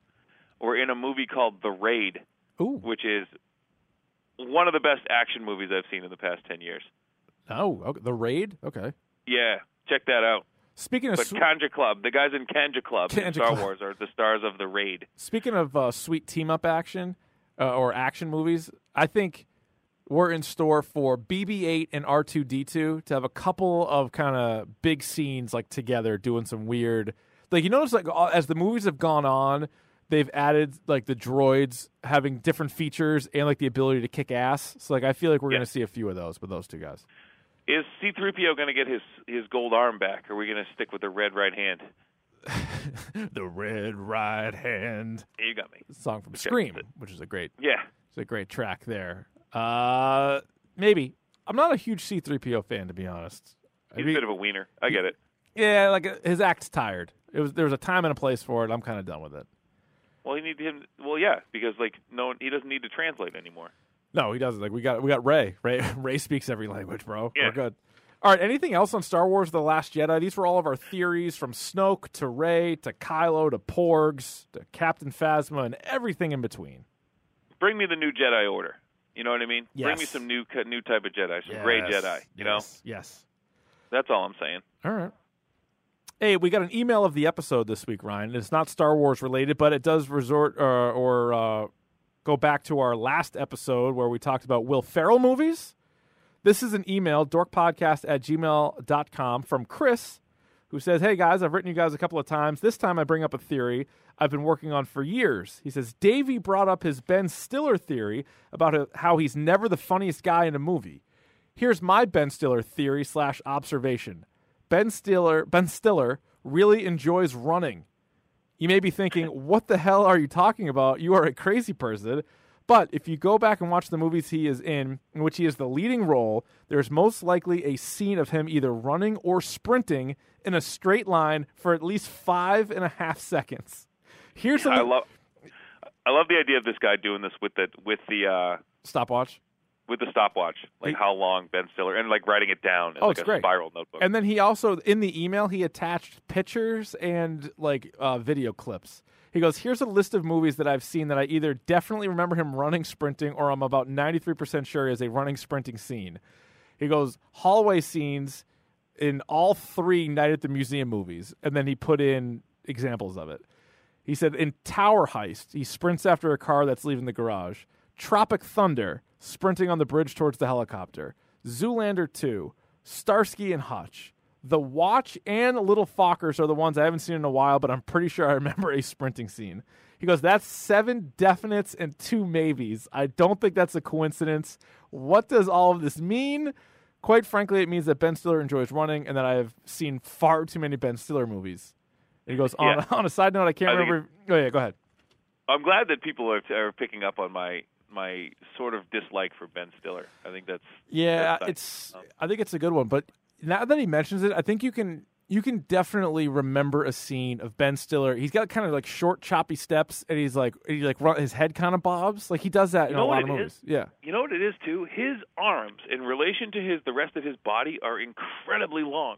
were in a movie called The Raid, Ooh. which is one of the best action movies I've seen in the past ten years. Oh, okay. the raid. Okay. Yeah, check that out. Speaking of But sw- Kanjiklub, the guys in Kanjiklub in Kanja Star Club. Wars are the stars of The Raid. Speaking of uh, sweet team up action uh, or action movies, I think we're in store for BB-8 and R2D2 to have a couple of kind of big scenes like together doing some weird. Like you notice, like as the movies have gone on, they've added like the droids having different features and like the ability to kick ass. So like I feel like we're Yeah. gonna see a few of those with those two guys. Is C-3PO going to get his his gold arm back, or are we going to stick with the red right hand? (laughs) the red right hand you got me. song from Scream, which is a great Yeah, It's a great track there. Uh, maybe I'm not a huge C-3PO fan to be honest. He's a bit of a wiener. I get it. yeah, like uh, his act's tired. It was there was a time and a place for it. I'm kind of done with it. Well, he need him. Well, yeah, because like no, he doesn't need to translate anymore. No, he doesn't. Like we got we got Rey. Rey (laughs) Rey speaks every language, bro. Yeah. We're good. All right. Anything else on Star Wars: The Last Jedi? These were all of our theories, from Snoke to Rey to Kylo to Porgs to Captain Phasma and everything in between. Bring me the new Jedi Order. You know what I mean? Bring me some new new type of Jedi, some gray Jedi. You know, yes, Yes. that's all I'm saying. All right. Hey, we got an email of the episode this week, Ryan. It's not Star Wars related, but it does resort uh, or uh, go back to our last episode where we talked about Will Ferrell movies. This is an email, dorkpodcast at gmail.com from Chris, who says, Hey guys, I've written you guys a couple of times. This time I bring up a theory I've been working on for years. He says, Davey brought up his Ben Stiller theory about how he's never the funniest guy in a movie. Here's my Ben Stiller theory slash observation. Ben Stiller Ben Stiller really enjoys running. You may be thinking, what the hell are you talking about? You are a crazy person. But if you go back and watch the movies he is in, in which he is the leading role, there's most likely a scene of him either running or sprinting in a straight line for at least five and a half seconds. Here's I love. I love the idea of this guy doing this with the with the uh, stopwatch. with the stopwatch, like how long Ben Stiller, and like writing it down in Oh, like it's a great. spiral notebook. And then he also in the email he attached pictures and like uh, video clips. He goes, "Here's a list of movies that I've seen that I either definitely remember him running, sprinting, or I'm about 93% sure is a running, sprinting scene." He goes, "Hallway scenes in all three Night at the Museum movies," and then he put in examples of it. He said in Tower Heist, he sprints after a car that's leaving the garage. Tropic Thunder, sprinting on the bridge towards the helicopter. Zoolander 2, Starsky and Hutch. The Watch and Little Fockers are the ones I haven't seen in a while, but I'm pretty sure I remember a sprinting scene. He goes, That's seven definites and two maybes. I don't think that's a coincidence. What does all of this mean? Quite frankly, it means that Ben Stiller enjoys running and that I have seen far too many Ben Stiller movies. And he goes, on, Yeah. (laughs) on a side note, I can't I remember. Oh, yeah, go ahead. I'm glad that people are, are picking up on my my sort of dislike for Ben Stiller. I think that's Yeah, That's it's. Um, I think it's a good one. But now that he mentions it, I think you can you can definitely remember a scene of Ben Stiller. He's got kind of like short, choppy steps, and he's like he like run, his head kind of bobs. Like he does that in know a lot of movies. is? Yeah. you know what it is too. His arms, in relation to his the rest of his body, are incredibly long.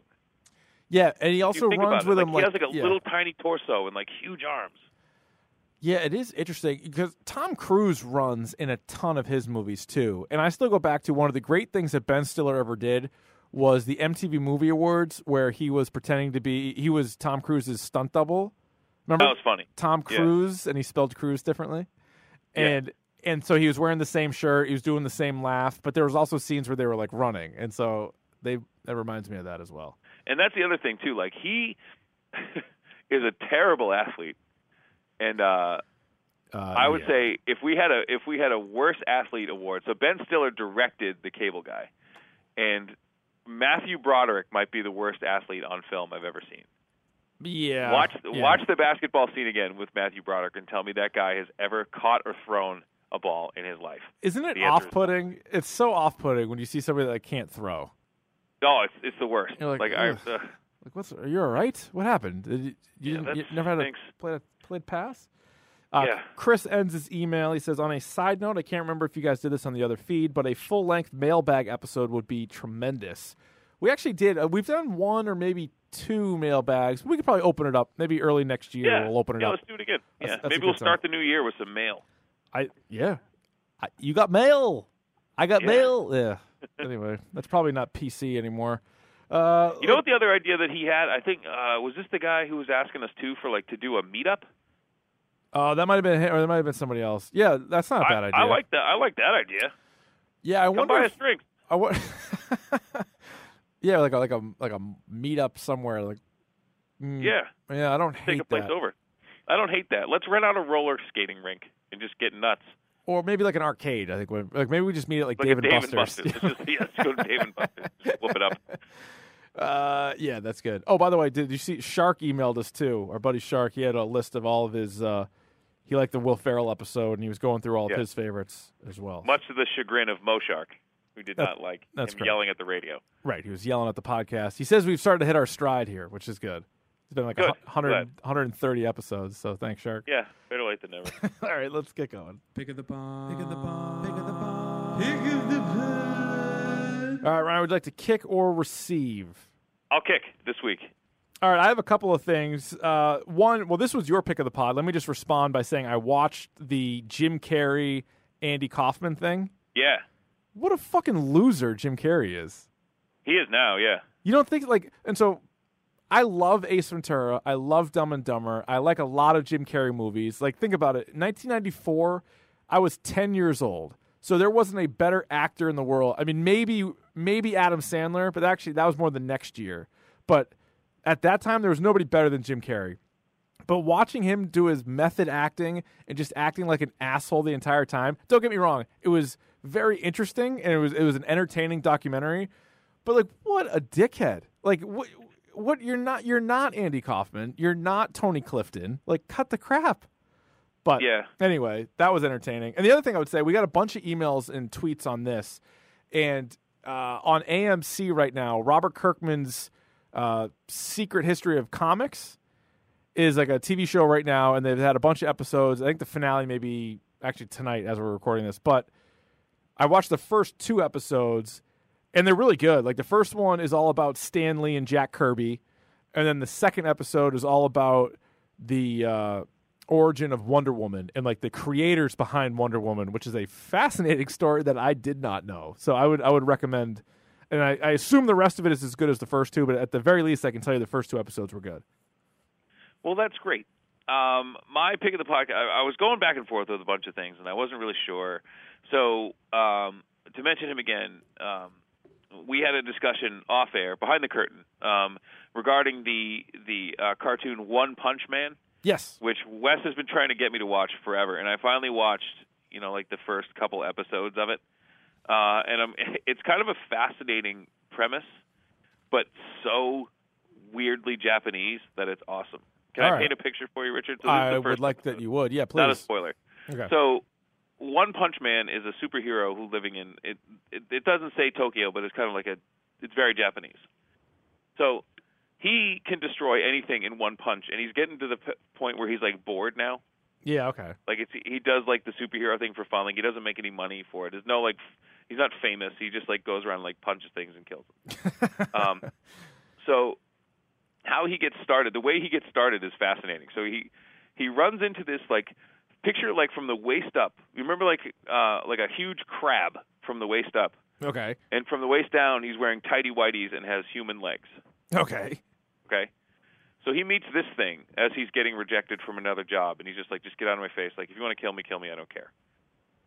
Yeah, and he also runs with it. him like, like he has like a yeah. little tiny torso and like huge arms. Yeah, it is interesting because Tom Cruise runs in a ton of his movies too. And I still go back to one of the great things that Ben Stiller ever did was the MTV Movie Awards where he was pretending to be he was Tom Cruise's stunt double. Remember That was funny. Tom Yeah. Cruise and he spelled Cruise differently. Yeah. And and so he was wearing the same shirt, he was doing the same laugh, but there was also scenes where they were like running. And so they that reminds me of that as well. And that's the other thing too. Like he (laughs) is a terrible athlete, and uh, Uh, I would yeah. say if we had a if we had a worst athlete award, so Ben Stiller directed The Cable Guy, and Matthew Broderick might be the worst athlete on film I've ever seen. Yeah. watch yeah. watch the basketball scene again with Matthew Broderick and tell me that guy has ever caught or thrown a ball in his life. Isn't it the answer is- off-putting? It's so off-putting when you see somebody that can't throw. Oh, it's it's the worst. You're like, I, uh, Like, what's? Are you all right? What happened? Did you, you, Yeah, you never had a thanks. played a played pass? Uh, Yeah. Chris ends his email. He says, "On a side note, I can't remember if you guys did this on the other feed, but a full length mailbag episode would be tremendous. We actually did. Uh, we've done one or maybe two mailbags. We could probably open it up. Maybe early next year yeah, we'll open it yeah, up. let's do it again. That's- yeah, that's maybe we'll start time. the new year with some mail. I yeah. I, you got mail. I got Yeah. mail. Yeah. (laughs) anyway, that's probably not PC anymore. Uh, You know what the other idea that he had? I think uh, was this the guy who was asking us too for like to do a meetup. Oh, that might have been him, or that might have been somebody else. Yeah, that's not a bad I, idea. I like that. I like that idea. Yeah, I Come wonder. buy If, us drinks. I wa- (laughs) yeah, like a like a like a meetup somewhere. Like, mm, Yeah, yeah. I don't hate take a place that. over. I don't hate that. Let's rent out a roller skating rink and just get nuts. Or maybe like an arcade. I think when, like maybe we just meet at like, Like Dave a and Dave and Buster's. Buster's. Let's just, yeah, let's go to Dave and (laughs) Buster's. Just whoop it up. Uh, yeah, that's good. Oh, by the way, did you see Shark emailed us too? Our buddy Shark, he had a list of all of his. Uh, he liked the Will Ferrell episode, and he was going through all Yeah. of his favorites as well. Much to the chagrin of Mo Shark, who did That- not like that's him correct. yelling at the radio. Right, he was yelling at the podcast. He says we've started to hit our stride here, which is good. It's been like a Good. 100, Glad. 130 episodes, so thanks, Shark. Yeah, better late than never. (laughs) all right, let's get going. Pick of the bomb. Pick of the bomb. Pick of the bomb. Pick of the bomb. All right, Ryan, would you like to kick or receive? I'll kick this week. All right, I have a couple of things. Uh, one, well, this was your pick of the pod. Let me just respond by saying I watched the Jim Carrey, Andy Kaufman thing. Yeah, What a fucking loser Jim Carrey is. he is now. Yeah, You don't think like, and so I love Ace Ventura. I love Dumb and Dumber. I like a lot of Jim Carrey movies. Like, think about it. 1994, I was 10 years old. So there wasn't a better actor in the world. I mean, maybe maybe Adam Sandler, but actually that was more the next year. But at that time, there was nobody better than Jim Carrey. But watching him do his method acting and just acting like an asshole the entire time, don't get me wrong, it was very interesting and it was it was an entertaining documentary. But like, what a dickhead! Like, what? What? You're not. You're not Andy Kaufman. You're not Tony Clifton. Like, cut the crap. But Yeah. anyway, that was entertaining. And the other thing I would say, we got a bunch of emails and tweets on this, and uh, on AMC right now, Robert Kirkman's uh, Secret History of Comics is like a TV show right now, and they've had a bunch of episodes. I think the finale may be actually tonight as we're recording this, but I watched the first two episodes, and they're really good. Like the first one is all about Stan Lee and Jack Kirby, and then the second episode is all about the uh, origin of Wonder Woman and like the creators behind Wonder Woman, which is a fascinating story that I did not know. So I would I would recommend, and I, I assume the rest of it is as good as the first two, but at the very least, I can tell you the first two episodes were good. Well, that's great. Um, my pick of the podcast, I, I was going back and forth with a bunch of things, and I wasn't really sure. So, um, to mention him again, um, we had a discussion off air, behind the curtain, um, regarding the the uh, cartoon One Punch Man, Yes. which Wes has been trying to get me to watch forever, and I finally watched, you know, like the first couple episodes of it. Uh, and I'm, (laughs) it's kind of a fascinating premise, but so weirdly Japanese that it's awesome. Can All I right. paint a picture for you, Richard? So I would like episode. that you would. Yeah, please. Not a spoiler. Okay. So, One Punch Man is a superhero who's living in it, it. It doesn't say Tokyo, but it's kind of like a. It's very Japanese. So he can destroy anything in one punch, and he's getting to the p- point where he's like bored now. yeah. Okay. Like it's he does like the superhero thing for fun. Like he doesn't make any money for it. There's no like f- he's not famous. He just like goes around and, like punches things and kills them. (laughs) um, so how he gets started, the way he gets started is fascinating. So he he runs into this like picture like from the waist up. You remember like uh like a huge crab from the waist up, Okay. and from the waist down he's wearing tidy whities and has human legs. Okay. Okay. So he meets this thing as he's getting rejected from another job, and he's just like, "Just get out of my face! Like, if you want to kill me, kill me. I don't care."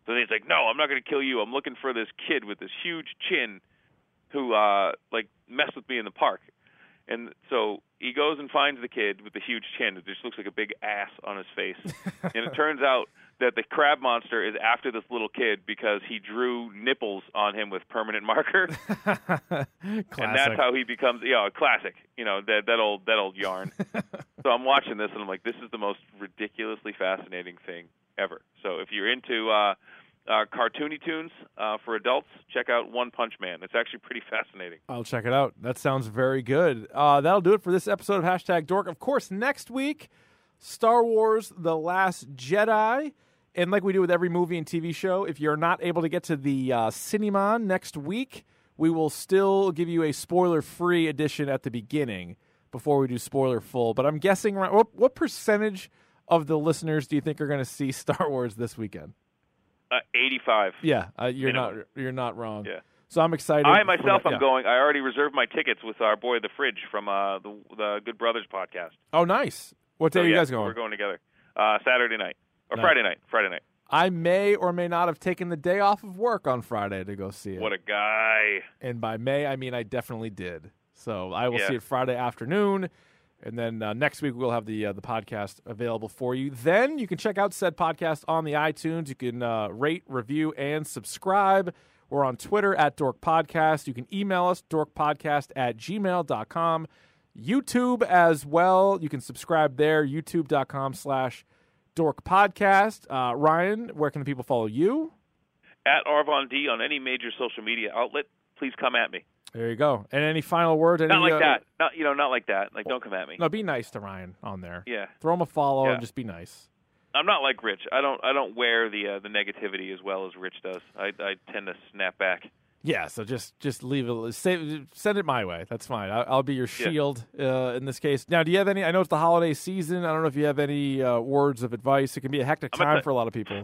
So he's like, "No, I'm not going to kill you. I'm looking for this kid with this huge chin, who uh like messed with me in the park." And so he goes and finds the kid with the huge chin that just looks like a big ass on his face. (laughs) and it turns out that the crab monster is after this little kid because he drew nipples on him with permanent marker Classic. (laughs) and that's how he becomes you know a classic you know that that old that old yarn (laughs) so i'm watching this and i'm like this is the most ridiculously fascinating thing ever so if you're into uh uh cartoony tunes uh for adults check out one punch man it's actually pretty fascinating I'll check it out. That sounds very good. Uh, that'll do it for this episode of Hashtag Dork. Of course, next week, Star Wars The Last Jedi. And like we do with every movie and TV show, if you're not able to get to the uh, next week, we will still give you a spoiler free edition at the beginning before we do spoiler full. But I'm guessing, what, what percentage of the listeners do you think are going to see (laughs) Star Wars this weekend? Uh 85 Yeah, uh, you're not you're not wrong. Yeah. So I'm excited. i myself i'm Yeah. going i already reserved my tickets with our boy the fridge from uh the the good brothers podcast Oh, nice. What day So, are you yeah, guys going? we're going together uh saturday night or Nice. friday night friday night I may or may not have taken the day off of work on Friday to go see it. what a guy and by may, I mean I definitely did. So I will Yeah. see it Friday afternoon, and then uh, next week we'll have the uh, the podcast available for you. Then you can check out said podcast on the iTunes. You can uh, rate, review, and subscribe. We're on Twitter at Dork Podcast. You can email us dorkpodcast at gmail.com. YouTube as well. You can subscribe there, youtube.com slash dork podcast. Uh, Ryan, where can the people follow you? at Arvon D on any major social media outlet, please come at me. There you go. And any final words? Any, Not like uh, that. Not you know, not like that. Like don't come at me. No, be nice to Ryan on there. Yeah. Throw him a follow Yeah. and just be nice. I'm not like Rich. I don't I don't wear the uh, the negativity as well as Rich does. I I tend to snap back. Yeah, so just just leave it. Say, send it my way. That's fine. I, I'll be your Yeah. shield uh, in this case. Now, do you have any? I know it's the holiday season. I don't know if you have any uh, words of advice. It can be a hectic time t- for a lot of people.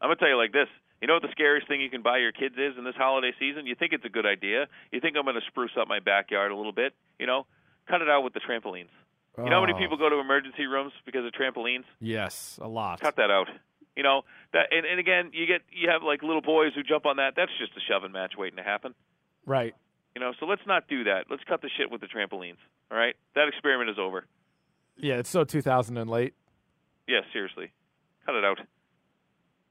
I'm gonna tell you like this. You know what the scariest thing you can buy your kids is in this holiday season? You think it's a good idea. You think I'm gonna spruce up my backyard a little bit. You know, cut it out with the trampolines. You know how many Oh, people go to emergency rooms because of trampolines? Yes, a lot. Cut that out. You know that, and, and again, you get you have like little boys who jump on that. That's just a shoving match waiting to happen. Right. You know, so let's not do that. Let's cut the shit with the trampolines. All right, that experiment is over. Yeah, it's so 2000 and late. Yeah, seriously, cut it out.